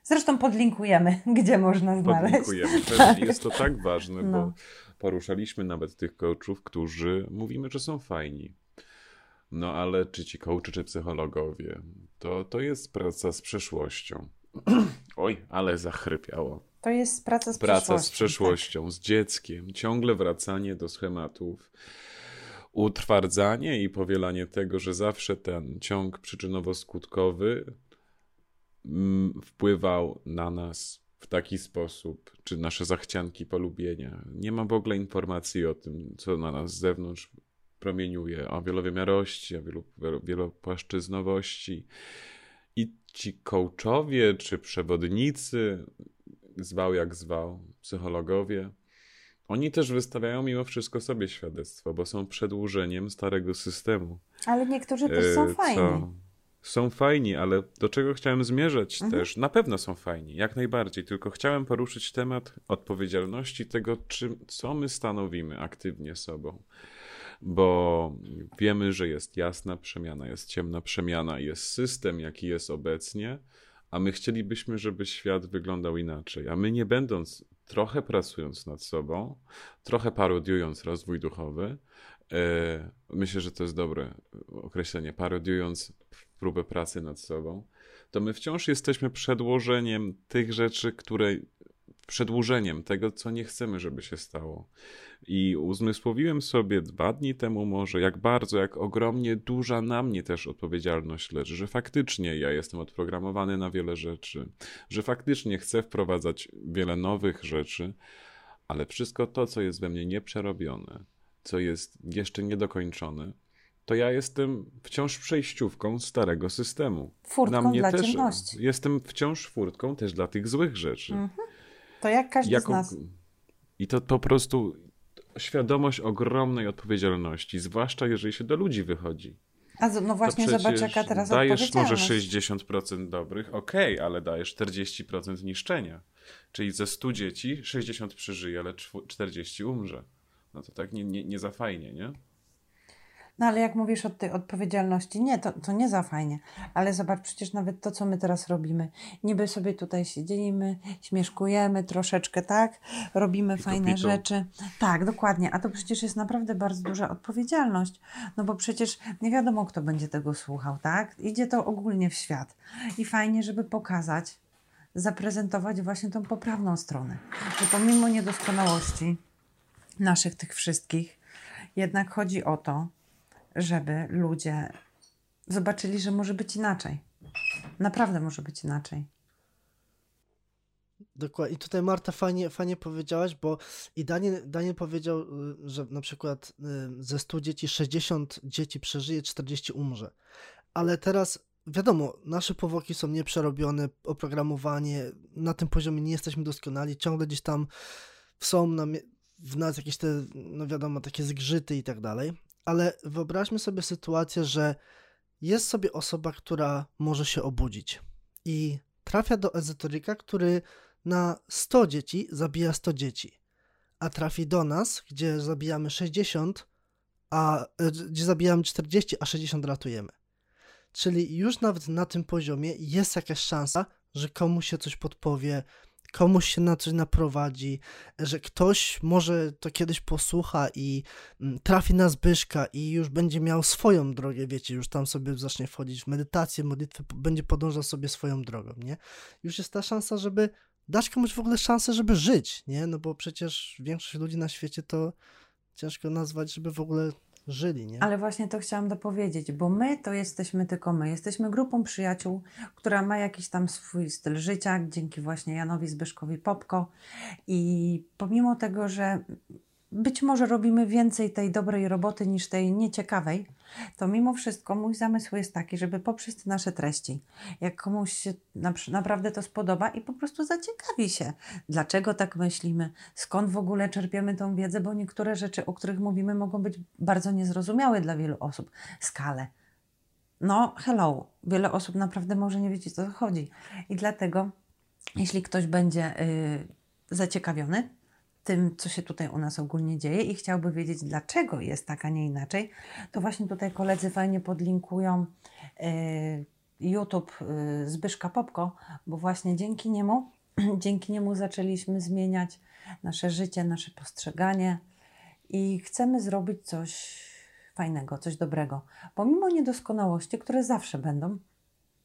Zresztą podlinkujemy, gdzie można znaleźć. Podlinkujemy. Tak. Jest to tak ważne, no. bo poruszaliśmy nawet tych coachów, którzy mówimy, że są fajni. No ale czy ci coachy, czy psychologowie, to, to jest praca z przeszłością. Oj, ale zachrypiało. To jest praca z praca przeszłością. Praca z przeszłością, tak. z dzieckiem, ciągle wracanie do schematów, utwardzanie i powielanie tego, że zawsze ten ciąg przyczynowo-skutkowy mm, wpływał na nas w taki sposób, czy nasze zachcianki polubienia. Nie ma w ogóle informacji o tym, co na nas z zewnątrz promieniuje, o wielowymiarości, o wielu, wielopłaszczyznowości. I ci coachowie czy przewodnicy, zwał jak zwał, psychologowie, oni też wystawiają mimo wszystko sobie świadectwo, bo są przedłużeniem starego systemu. Ale niektórzy też są e, fajni. Co? Są fajni, ale do czego chciałem zmierzać mhm. też? Na pewno są fajni, jak najbardziej, tylko chciałem poruszyć temat odpowiedzialności tego, czym, co my stanowimy aktywnie sobą bo wiemy, że jest jasna przemiana, jest ciemna przemiana, jest system, jaki jest obecnie, a my chcielibyśmy, żeby świat wyglądał inaczej. A my nie będąc, trochę pracując nad sobą, trochę parodiując rozwój duchowy, e, myślę, że to jest dobre określenie, parodiując próbę pracy nad sobą, to my wciąż jesteśmy przedłożeniem tych rzeczy, które przedłużeniem tego, co nie chcemy, żeby się stało. I uzmysłowiłem sobie dwa dni temu może, jak bardzo, jak ogromnie duża na mnie też odpowiedzialność leży, że faktycznie ja jestem odprogramowany na wiele rzeczy, że faktycznie chcę wprowadzać wiele nowych rzeczy, ale wszystko to, co jest we mnie nieprzerobione, co jest jeszcze niedokończone, to ja jestem wciąż przejściówką starego systemu. Furtką dla też ciemności. Jestem wciąż furtką też dla tych złych rzeczy. Mhm. To jak każdy Jaką... z nas. I to po prostu świadomość ogromnej odpowiedzialności, zwłaszcza jeżeli się do ludzi wychodzi. A no właśnie, zobacz jaka teraz Dajesz może 60% dobrych, okej, okay, ale dajesz 40% niszczenia. Czyli ze 100 dzieci 60 przeżyje, ale 40 umrze. No to tak nie, nie, nie za fajnie, nie? No ale jak mówisz o tej odpowiedzialności, nie, to, to nie za fajnie. Ale zobacz, przecież nawet to, co my teraz robimy. Niby sobie tutaj siedzimy, śmieszkujemy troszeczkę, tak? Robimy pito, fajne pito. rzeczy. Tak, dokładnie. A to przecież jest naprawdę bardzo duża odpowiedzialność. No bo przecież nie wiadomo, kto będzie tego słuchał, tak? Idzie to ogólnie w świat. I fajnie, żeby pokazać, zaprezentować właśnie tą poprawną stronę. Że pomimo niedoskonałości naszych tych wszystkich, jednak chodzi o to, żeby ludzie zobaczyli, że może być inaczej. Naprawdę może być inaczej. Dokładnie. I tutaj Marta fajnie, fajnie powiedziałaś, bo i Daniel, Daniel powiedział, y, że na przykład y, ze 100 dzieci 60 dzieci przeżyje, 40 umrze. Ale teraz wiadomo, nasze powłoki są nieprzerobione, oprogramowanie, na tym poziomie nie jesteśmy doskonali, ciągle gdzieś tam są na, w nas jakieś te, no wiadomo, takie zgrzyty i tak dalej, ale wyobraźmy sobie sytuację, że jest sobie osoba, która może się obudzić i trafia do ezoteryka, który na 100 dzieci zabija 100 dzieci, a trafi do nas, gdzie zabijamy 60, a e, gdzie zabijamy 40, a 60 ratujemy. Czyli już nawet na tym poziomie jest jakaś szansa, że komuś się coś podpowie, komuś się na coś naprowadzi, że ktoś może to kiedyś posłucha i mm, trafi na Zbyszka i już będzie miał swoją drogę, wiecie, już tam sobie zacznie wchodzić w medytację, modlitwę, będzie podążał sobie swoją drogą, nie? Już jest ta szansa, żeby dać komuś w ogóle szansę, żeby żyć, nie? No bo przecież większość ludzi na świecie to ciężko nazwać, żeby w ogóle żyli, nie? Ale właśnie to chciałam dopowiedzieć, bo my to jesteśmy tylko my. Jesteśmy grupą przyjaciół, która ma jakiś tam swój styl życia, dzięki właśnie Janowi Zbyszkowi Popko. I pomimo tego, że być może robimy więcej tej dobrej roboty niż tej nieciekawej, to mimo wszystko mój zamysł jest taki, żeby poprzez te nasze treści, jak komuś się naprawdę to spodoba i po prostu zaciekawi się, dlaczego tak myślimy, skąd w ogóle czerpiemy tą wiedzę, bo niektóre rzeczy, o których mówimy, mogą być bardzo niezrozumiałe dla wielu osób. Skale. No, hello, wiele osób naprawdę może nie wiedzieć, o co chodzi. I dlatego, jeśli ktoś będzie yy, zaciekawiony, tym, co się tutaj u nas ogólnie dzieje i chciałby wiedzieć, dlaczego jest tak, a nie inaczej, to właśnie tutaj koledzy fajnie podlinkują y, YouTube y, Zbyszka Popko, bo właśnie dzięki niemu, dzięki niemu zaczęliśmy zmieniać nasze życie, nasze postrzeganie i chcemy zrobić coś fajnego, coś dobrego. Pomimo niedoskonałości, które zawsze będą,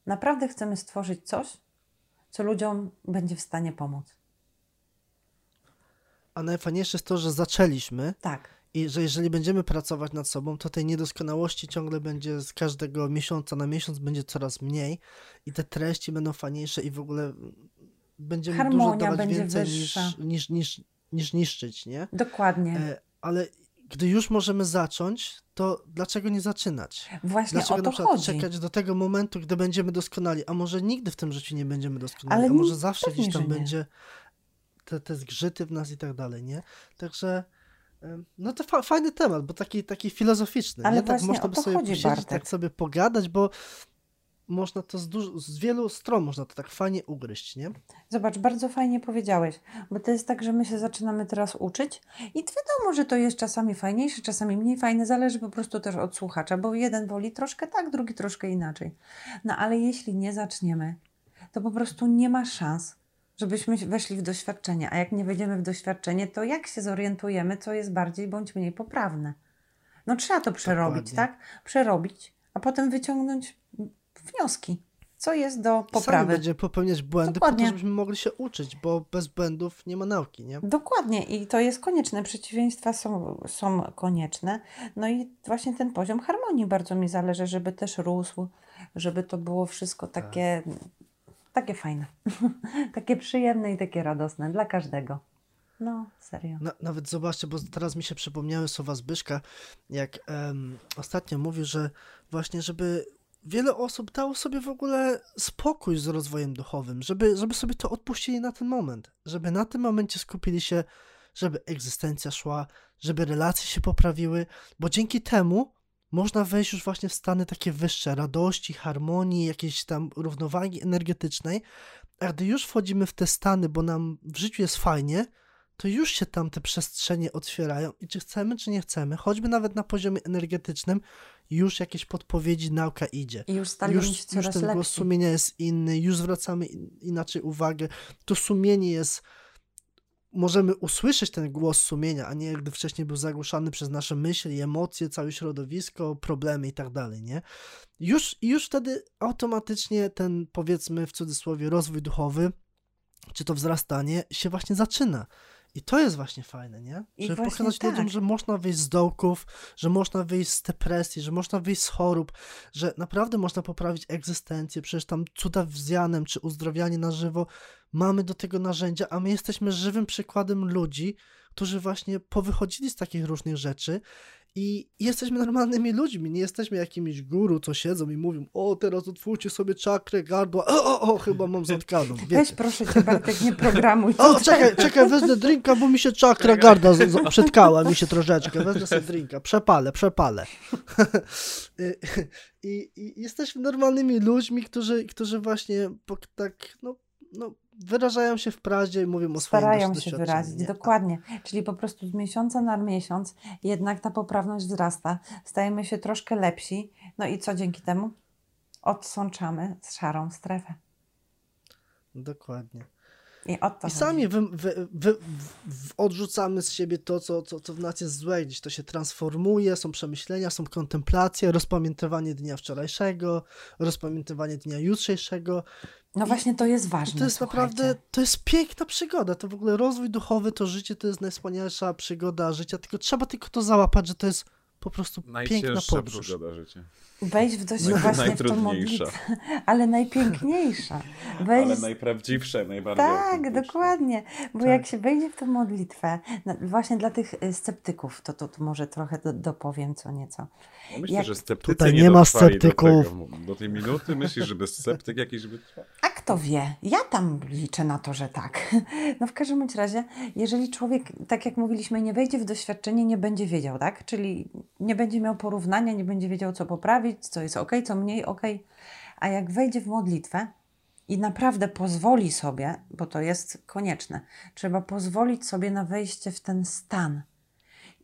naprawdę chcemy stworzyć coś, co ludziom będzie w stanie pomóc. A najfajniejsze jest to, że zaczęliśmy. Tak. I że jeżeli będziemy pracować nad sobą, to tej niedoskonałości ciągle będzie z każdego miesiąca na miesiąc będzie coraz mniej i te treści będą fajniejsze i w ogóle będziemy Harmonia dużo dawać będzie więcej niż, niż, niż, niż niszczyć, nie? Dokładnie. E, ale gdy już możemy zacząć, to dlaczego nie zaczynać? Właśnie dlaczego o to na przykład chodzi. czekać do tego momentu, gdy będziemy doskonali, a może nigdy w tym życiu nie będziemy doskonali, ale a może zawsze gdzieś tam będzie te, te zgrzyty w nas i tak dalej, nie? Także no to fa fajny temat, bo taki, taki filozoficzny, Ale nie? Tak można by sobie posiedzieć, tak sobie pogadać, bo można to z, z wielu stron można to tak fajnie ugryźć, nie? Zobacz, bardzo fajnie powiedziałeś, bo to jest tak, że my się zaczynamy teraz uczyć i wiadomo, że to jest czasami fajniejsze, czasami mniej fajne, zależy po prostu też od słuchacza, bo jeden woli troszkę tak, drugi troszkę inaczej. No ale jeśli nie zaczniemy, to po prostu nie ma szans, żebyśmy weszli w doświadczenie. A jak nie wejdziemy w doświadczenie, to jak się zorientujemy, co jest bardziej bądź mniej poprawne? No trzeba to przerobić, Dokładnie. tak? Przerobić, a potem wyciągnąć wnioski. Co jest do poprawy? Sami będziemy popełniać błędy Dokładnie. po to, żebyśmy mogli się uczyć, bo bez błędów nie ma nauki, nie? Dokładnie i to jest konieczne. Przeciwieństwa są, są konieczne. No i właśnie ten poziom harmonii bardzo mi zależy, żeby też rósł, żeby to było wszystko takie tak takie fajne. takie przyjemne i takie radosne dla każdego. No, serio. Na, nawet zobaczcie, bo teraz mi się przypomniały słowa Zbyszka, jak ostatnio mówił, że właśnie, żeby wiele osób dało sobie w ogóle spokój z rozwojem duchowym, żeby, żeby sobie to odpuścili na ten moment, żeby na tym momencie skupili się, żeby egzystencja szła, żeby relacje się poprawiły, bo dzięki temu można wejść już właśnie w stany takie wyższe, radości, harmonii, jakiejś tam równowagi energetycznej, a gdy już wchodzimy w te stany, bo nam w życiu jest fajnie, to już się tam te przestrzenie otwierają i czy chcemy, czy nie chcemy, choćby nawet na poziomie energetycznym, już jakieś podpowiedzi, nauka idzie. I już stajemy już, coraz już ten lepsi. głos sumienia jest inny, już zwracamy inaczej uwagę. To sumienie jest możemy usłyszeć ten głos sumienia, a nie gdy wcześniej był zagłuszany przez nasze myśli, emocje, całe środowisko, problemy i tak dalej, nie? Już, już wtedy automatycznie ten, powiedzmy w cudzysłowie, rozwój duchowy, czy to wzrastanie się właśnie zaczyna. I to jest właśnie fajne, nie? I Żeby pokazać tak. ludziom, że można wyjść z dołków, że można wyjść z depresji, że można wyjść z chorób, że naprawdę można poprawić egzystencję. Przecież tam cuda wzjanem czy uzdrowianie na żywo mamy do tego narzędzia, a my jesteśmy żywym przykładem ludzi, którzy właśnie powychodzili z takich różnych rzeczy i jesteśmy normalnymi ludźmi, nie jesteśmy jakimiś guru, co siedzą i mówią, o teraz otwórzcie sobie czakrę gardła, o, o, o chyba mam zatkaną. Weź proszę cię Bartek, nie programuj. O, czekaj, czekaj, wezmę drinka, bo mi się czakra garda z, z, przetkała mi się troszeczkę, wezmę sobie drinka, przepalę, przepalę. I, I, jesteśmy normalnymi ludźmi, którzy, którzy właśnie tak, no, no wyrażają się w prazie i mówią o swoim Starają się wyrazić, nie? dokładnie. Czyli po prostu z miesiąca na miesiąc jednak ta poprawność wzrasta, stajemy się troszkę lepsi. No i co dzięki temu? Odsączamy szarą strefę. Dokładnie. I, o to I sami wy, wy, wy, odrzucamy z siebie to, co, co, co w nas jest złe, gdzieś to się transformuje, są przemyślenia, są kontemplacje, rozpamiętywanie dnia wczorajszego, rozpamiętywanie dnia jutrzejszego. No I właśnie to jest ważne. To jest słuchajcie. naprawdę, to jest piękna przygoda. To w ogóle rozwój duchowy, to życie to jest najwspanialsza przygoda życia, tylko trzeba tylko to załapać, że to jest po prostu piękna podróż. przygoda życia. Wejść w dość właśnie w tą modlitwę, ale najpiękniejsza. Wejść... Ale najprawdziwsze, najbardziej Tak, dokładnie. Bo tak. jak się wejdzie w tę modlitwę, no, właśnie dla tych y, sceptyków, to, to, to może trochę do, dopowiem co nieco. No myślę, jak... że sceptycy Tutaj nie, nie ma sceptyków. Do, tego, do tej minuty myślisz, że bez sceptyk jakiś wytrwa? A kto wie? Ja tam liczę na to, że tak. No w każdym bądź razie, jeżeli człowiek, tak jak mówiliśmy, nie wejdzie w doświadczenie, nie będzie wiedział, tak? Czyli nie będzie miał porównania, nie będzie wiedział, co poprawić, co jest ok, co mniej ok. A jak wejdzie w modlitwę i naprawdę pozwoli sobie, bo to jest konieczne, trzeba pozwolić sobie na wejście w ten stan.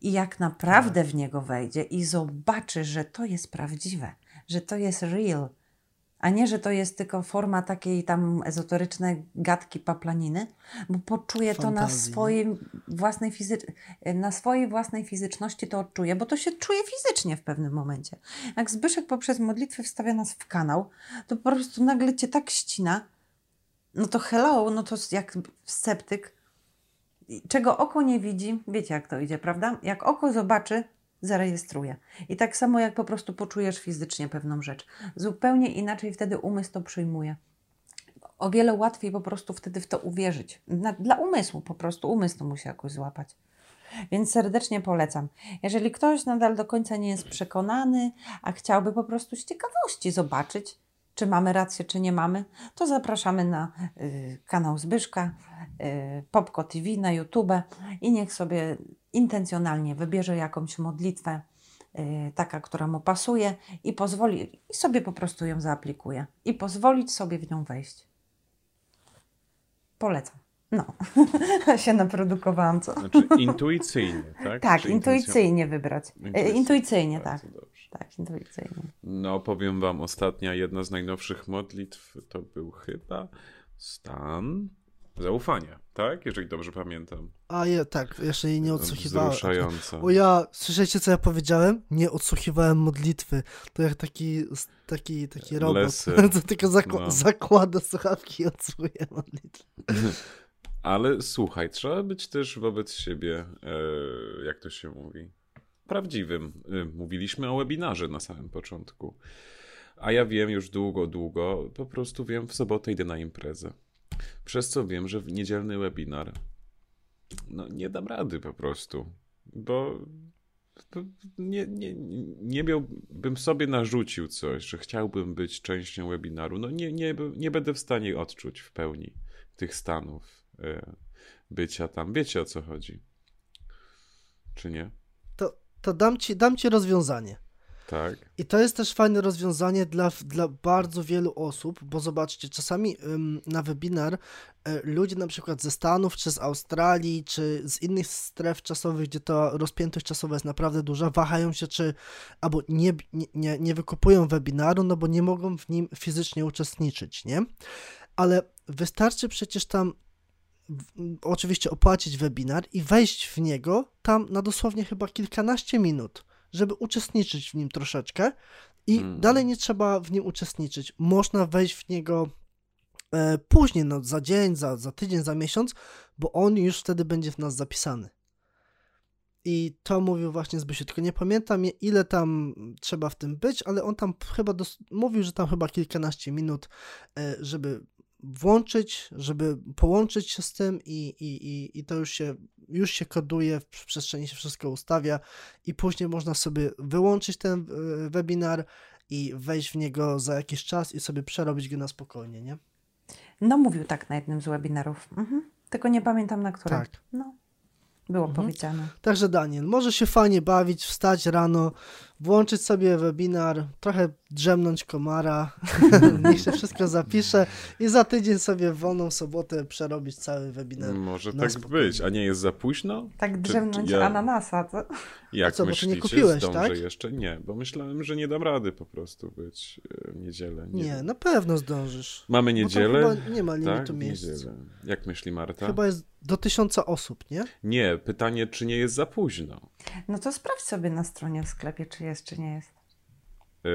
I jak naprawdę w niego wejdzie i zobaczy, że to jest prawdziwe, że to jest real, a nie, że to jest tylko forma takiej tam ezoterycznej gadki paplaniny, bo poczuje to na swojej własnej, fizy- na swojej własnej fizyczności to odczuje, bo to się czuje fizycznie w pewnym momencie. Jak Zbyszek poprzez modlitwę wstawia nas w kanał, to po prostu nagle cię tak ścina, no to hello, no to jak sceptyk, czego oko nie widzi, wiecie jak to idzie, prawda? Jak oko zobaczy, zarejestruje. I tak samo jak po prostu poczujesz fizycznie pewną rzecz. Zupełnie inaczej wtedy umysł to przyjmuje. O wiele łatwiej po prostu wtedy w to uwierzyć. Na, dla umysłu po prostu umysł to musi jakoś złapać. Więc serdecznie polecam. Jeżeli ktoś nadal do końca nie jest przekonany, a chciałby po prostu z ciekawości zobaczyć, czy mamy rację, czy nie mamy, to zapraszamy na y, kanał Zbyszka, y, Popko TV na YouTube i niech sobie intencjonalnie wybierze jakąś modlitwę, y, taka, która mu pasuje i pozwoli, i sobie po prostu ją zaaplikuje i pozwolić sobie w nią wejść. Polecam. No, się naprodukowałam, co? Znaczy intuicyjnie, tak? Tak, Czy intuicyjnie wybrać. E, intuicyjnie, intuicyjnie tak. Dobrze. Tak, intuicyjnie. No, powiem Wam, ostatnia, jedna z najnowszych modlitw to był chyba stan zaufania, tak? Jeżeli dobrze pamiętam. A je, tak, jeszcze jej nie odsłuchiwałem. Wzruszająca. O ja, słyszycie co ja powiedziałem? Nie odsłuchiwałem modlitwy. To jak taki, taki, taki robot, co tylko zakła no. zakłada słuchawki i odsłuchuje modlitwę. Ale słuchaj, trzeba być też wobec siebie, e, jak to się mówi, prawdziwym. E, mówiliśmy o webinarze na samym początku. A ja wiem już długo, długo, po prostu wiem, w sobotę idę na imprezę. Przez co wiem, że w niedzielny webinar no nie dam rady po prostu, bo nie, nie, nie miałbym sobie narzucił coś, że chciałbym być częścią webinaru. No nie, nie, nie będę w stanie odczuć w pełni tych stanów bycia tam. Wiecie o co chodzi? Czy nie? To, to dam, ci, dam ci rozwiązanie. Tak. I to jest też fajne rozwiązanie dla, dla bardzo wielu osób, bo zobaczcie, czasami ym, na webinar y, ludzie na przykład ze Stanów, czy z Australii, czy z innych stref czasowych, gdzie ta rozpiętość czasowa jest naprawdę duża, wahają się, czy albo nie, nie, nie wykupują webinaru, no bo nie mogą w nim fizycznie uczestniczyć, nie? Ale wystarczy przecież tam oczywiście opłacić webinar i wejść w niego tam na dosłownie chyba kilkanaście minut, żeby uczestniczyć w nim troszeczkę i hmm. dalej nie trzeba w nim uczestniczyć. Można wejść w niego e, później, no, za dzień, za, za tydzień, za miesiąc, bo on już wtedy będzie w nas zapisany. I to mówił właśnie Zbysiu, tylko nie pamiętam ile tam trzeba w tym być, ale on tam chyba dos- mówił, że tam chyba kilkanaście minut, e, żeby włączyć, żeby połączyć się z tym i, i, i, i to już się, już się koduje, w przestrzeni się wszystko ustawia i później można sobie wyłączyć ten e, webinar i wejść w niego za jakiś czas i sobie przerobić go na spokojnie, nie? No mówił tak na jednym z webinarów, mhm. tylko nie pamiętam na którym. Tak. No. Było mhm. powiedziane. Także Daniel, może się fajnie bawić, wstać rano, włączyć sobie webinar, trochę drzemnąć komara, niech się wszystko zapisze i za tydzień sobie w wolną sobotę przerobić cały webinar. Może tak spokojnie. być, a nie jest za późno? Tak drzemnąć ja- ananasa, co? Jak co, bo ty nie myślicie, kupiłeś, zdążę tak? jeszcze? Nie, bo myślałem, że nie dam rady po prostu być e, w niedzielę. Nie, wiem. na pewno zdążysz. Mamy Bo niedzielę? nie ma tak, limitu miejsc. niedzielę. Jak myśli Marta? Chyba jest do tysiąca osób, nie? Nie, pytanie, czy nie jest za późno? No to sprawdź sobie na stronie w sklepie, czy jest, czy nie jest. E,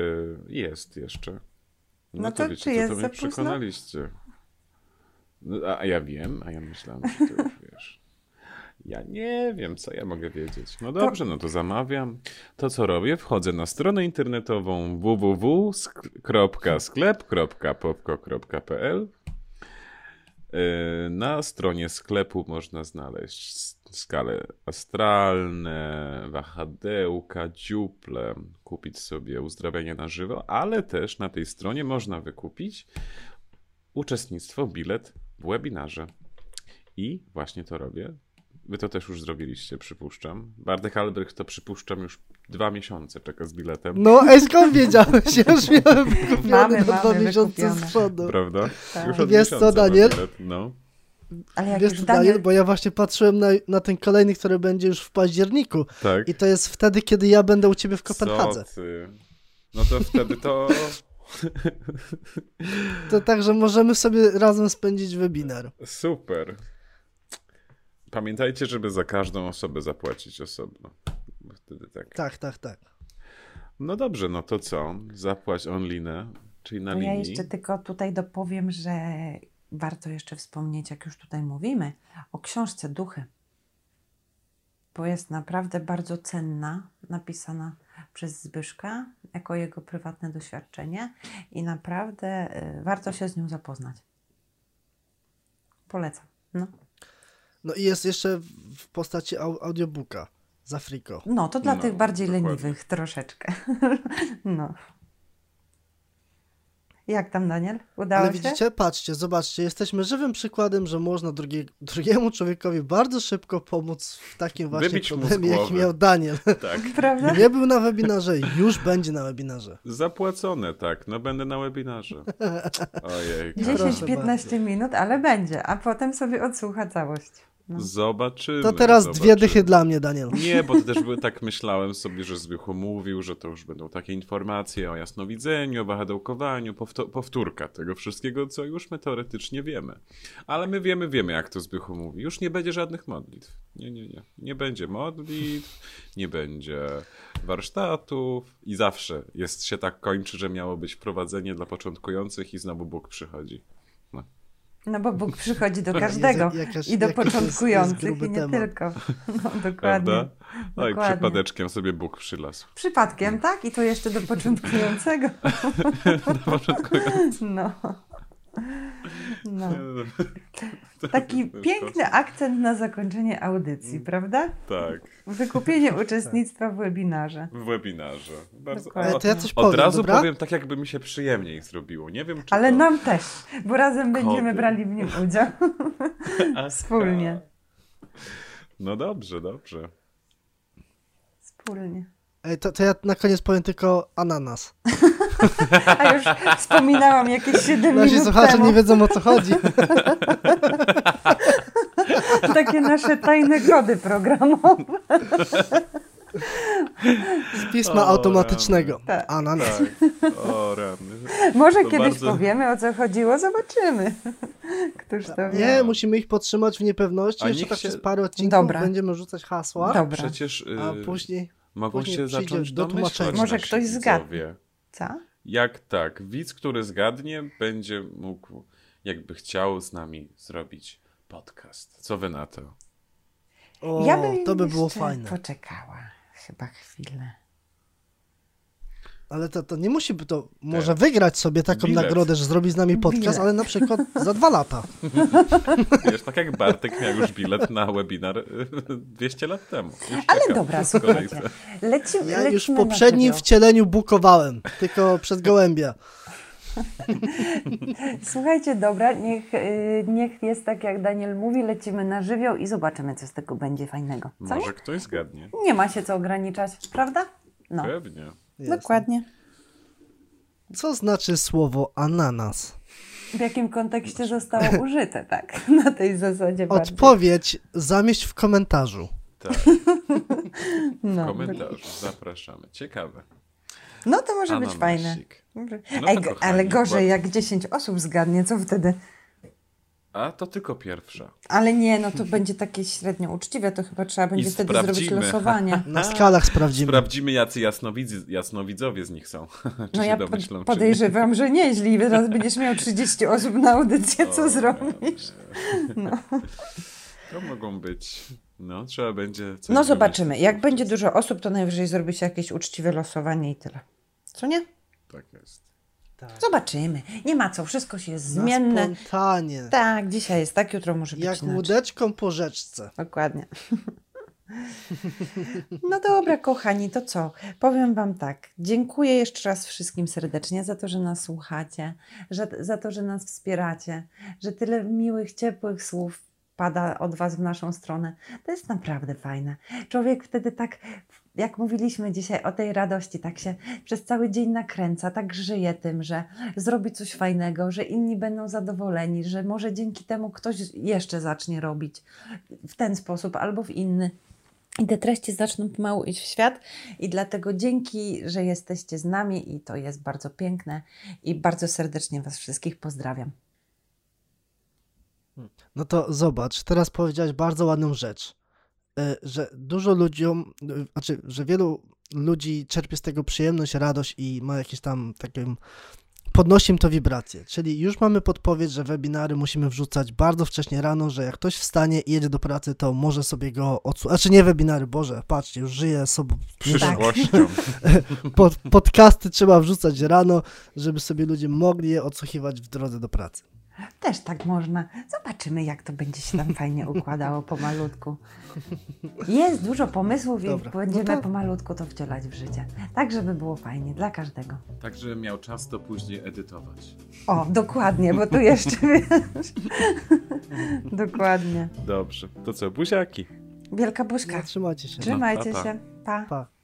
jest jeszcze. No, No to, to wiecie, czy jest to mnie przekonaliście. No, a, ja wiem, a ja myślałem, że ty już wiesz. Ja nie wiem, co ja mogę wiedzieć. No dobrze, no to zamawiam. To co robię? Wchodzę na stronę internetową www.sklep.popko.pl Yy, Na stronie sklepu można znaleźć skale astralne, wahadełka, dziuple, kupić sobie uzdrawianie na żywo, ale też na tej stronie można wykupić uczestnictwo, bilet w webinarze. I właśnie to robię. Wy to też już zrobiliście, przypuszczam. Bartek Albrecht to przypuszczam już dwa miesiące czeka z biletem. No, ej, skąd wiedziałeś? Ja już miałem wykupiony Mamy, na dwa mamy miesiące wykupione. z przodu. Prawda? Tak. Już od wiesz co, Daniel? bilet, No. Ale jak Wiesz już Daniel... Daniel, bo ja właśnie patrzyłem na, na ten kolejny, który będzie już w październiku. Tak. I to jest wtedy, kiedy ja będę u ciebie w Kopenhadze. Co ty? No to wtedy to... To także możemy sobie razem spędzić webinar. Super. Pamiętajcie, żeby za każdą osobę zapłacić osobno. Wtedy tak. Tak, tak, tak. No dobrze, no to co? Zapłać onlinę, czyli na To ja linii. jeszcze tylko tutaj dopowiem, że warto jeszcze wspomnieć, jak już tutaj mówimy, o książce Duchy. Bo jest naprawdę bardzo cenna, napisana przez Zbyszka, jako jego prywatne doświadczenie i naprawdę y, warto się z nią zapoznać. Polecam. No, No i jest jeszcze w postaci au- audiobooka z Afriko. no to dla No, tych bardziej dokładnie. leniwych troszeczkę. no. Jak tam, Daniel? Udało Ale się? widzicie, patrzcie, zobaczcie, jesteśmy żywym przykładem, że można drugie, drugiemu człowiekowi bardzo szybko pomóc w takim właśnie Wybić problemie, jaki miał Daniel. Tak. Prawda? Nie był na webinarze, już będzie na webinarze. Zapłacone, tak. No będę na webinarze. Ojej. Proszę 10-15 minut, ale będzie, a potem sobie odsłucha całość. No. Zobaczymy. To teraz dwie zobaczymy. dychy dla mnie, Daniel. Nie, bo to też by, tak myślałem sobie, że Zbychu mówił, że to już będą takie informacje o jasnowidzeniu, o wahadełkowaniu, powto- powtórka tego wszystkiego, co już my teoretycznie wiemy. Ale my wiemy, wiemy, jak to Zbychu mówi. Już nie będzie żadnych modlitw. Nie, nie, nie. Nie będzie modlitw, nie będzie warsztatów i zawsze jest się tak kończy, że miało być wprowadzenie dla początkujących i znowu Bóg przychodzi. No bo Bóg przychodzi do Jest każdego jakaś- i do jakiś jest- jest początkujących i nie temat. tylko. No, dokładnie. Prawda? No i przypadeczkiem sobie Bóg przylasł. Przypadkiem, tak? I to jeszcze do początkującego. Do początkujących. No. No. Taki piękny akcent na zakończenie audycji, prawda? Tak. Wykupienie uczestnictwa w webinarze. W webinarze. Bardzo. Ale to ja coś od powiem, razu dobra? powiem tak, jakby mi się przyjemniej zrobiło. Nie wiem, czy Ale to... nam też, bo razem będziemy Kody. brali w nim udział. Wspólnie. No dobrze, dobrze. Wspólnie. Ej, to, to ja na koniec powiem tylko ananas. A już wspominałam jakieś 7 Nasi minut słuchacze temu. nie wiedzą o co chodzi. Takie nasze tajne kody programowe. Z pisma O, automatycznego. Tak. Ananas. Tak. O. Może To kiedyś bardzo- powiemy o co chodziło, zobaczymy. Któż to wie? Nie, musimy ich podtrzymać w niepewności. A Jeszcze tak się- przez parę odcinków Dobra. będziemy rzucać hasła, Dobra. Przecież y, a później... mogą później się zacząć do domyślać tłumaczenia. Może ktoś zgadnie. Co? Jak tak? Widz, który zgadnie, będzie mógł, jakby chciał z nami zrobić podcast. Co wy na to? O, ja bym to by było fajne. poczekała chyba chwilę. Ale to, to nie musi by to może wygrać sobie taką Bilet. nagrodę, że zrobi z nami podcast, Bilet. ale na przykład za dwa lata. Wiesz, tak jak Bartek miał już bilet na webinar y, 200 lat temu. Już Ale dobra, słuchajcie. Lecimy, Ja już w poprzednim wcieleniu bukowałem, tylko przez gołębia. Słuchajcie, dobra, niech, y, niech jest tak jak Daniel mówi, lecimy na żywioł i zobaczymy, co z tego będzie fajnego. Co? Może ktoś zgadnie. Nie ma się co ograniczać, prawda? No, Pewnie. Jasne. dokładnie. Co znaczy słowo ananas? W jakim kontekście zostało użyte, tak? Na tej zasadzie bardziej. Odpowiedź zamieść w komentarzu. Tak, w no, komentarzu zapraszamy. Ciekawe. no to może być fajne. Ananasik. No Ej, kochani, ale gorzej, jak 10 osób zgadnie, co wtedy? A to tylko pierwsza. Ale nie, no to będzie takie średnio uczciwe, to chyba trzeba będzie wtedy zrobić losowanie. Na skalach sprawdzimy. Sprawdzimy, jacy jasnowidzy, jasnowidzowie z nich są. Czy No się ja domyślą, pod, czy nie. podejrzewam, że nieźli. Teraz będziesz miał 30 osób na audycję, co O, zrobisz? No. To mogą być. No, trzeba będzie. Coś no zobaczymy. Jak będzie dużo osób, to najwyżej zrobi się jakieś uczciwe losowanie i tyle. Co nie? Tak jest. Zobaczymy. Nie ma co, wszystko się jest Na zmienne. spontanie. Tak, dzisiaj jest tak, jutro może być Jak inaczej. łódeczką po rzeczce. Dokładnie. No dobra, kochani, to co? Powiem Wam tak. Dziękuję jeszcze raz wszystkim serdecznie za to, że nas słuchacie, że, za to, że nas wspieracie, że tyle miłych, ciepłych słów pada od Was w naszą stronę. To jest naprawdę fajne. Człowiek wtedy tak, jak mówiliśmy dzisiaj o tej radości, tak się przez cały dzień nakręca, tak żyje tym, że zrobi coś fajnego, że inni będą zadowoleni, że może dzięki temu ktoś jeszcze zacznie robić w ten sposób albo w inny. I te treści zaczną pomału iść w świat, i dlatego dzięki, że jesteście z nami, i to jest bardzo piękne, i bardzo serdecznie Was wszystkich pozdrawiam. No to zobacz, teraz powiedziałeś bardzo ładną rzecz, że dużo ludziom, e, znaczy, że wielu ludzi czerpie z tego przyjemność, radość i ma jakieś tam takim, podnosi im to wibracje. Czyli już mamy podpowiedź, że webinary musimy wrzucać bardzo wcześnie rano, że jak ktoś wstanie i jedzie do pracy, to może sobie go odsłuchać. Znaczy nie webinary, Boże, patrzcie, już żyję sobą. Przyszłością. Pod, podcasty trzeba wrzucać rano, żeby sobie ludzie mogli je odsłuchiwać w drodze do pracy. Też tak można. Zobaczymy, jak to będzie się tam fajnie układało pomalutku. Jest dużo pomysłów Dobra, i będziemy no to- pomalutku to wcielać w życie. Tak, żeby było fajnie dla każdego. Tak, żeby miał czas to później edytować. O, dokładnie, bo tu jeszcze wiesz. dokładnie. Dobrze. To co, buziaki? Wielka buźka. No, trzymajcie się. Trzymajcie pa, pa. się. Pa. Pa.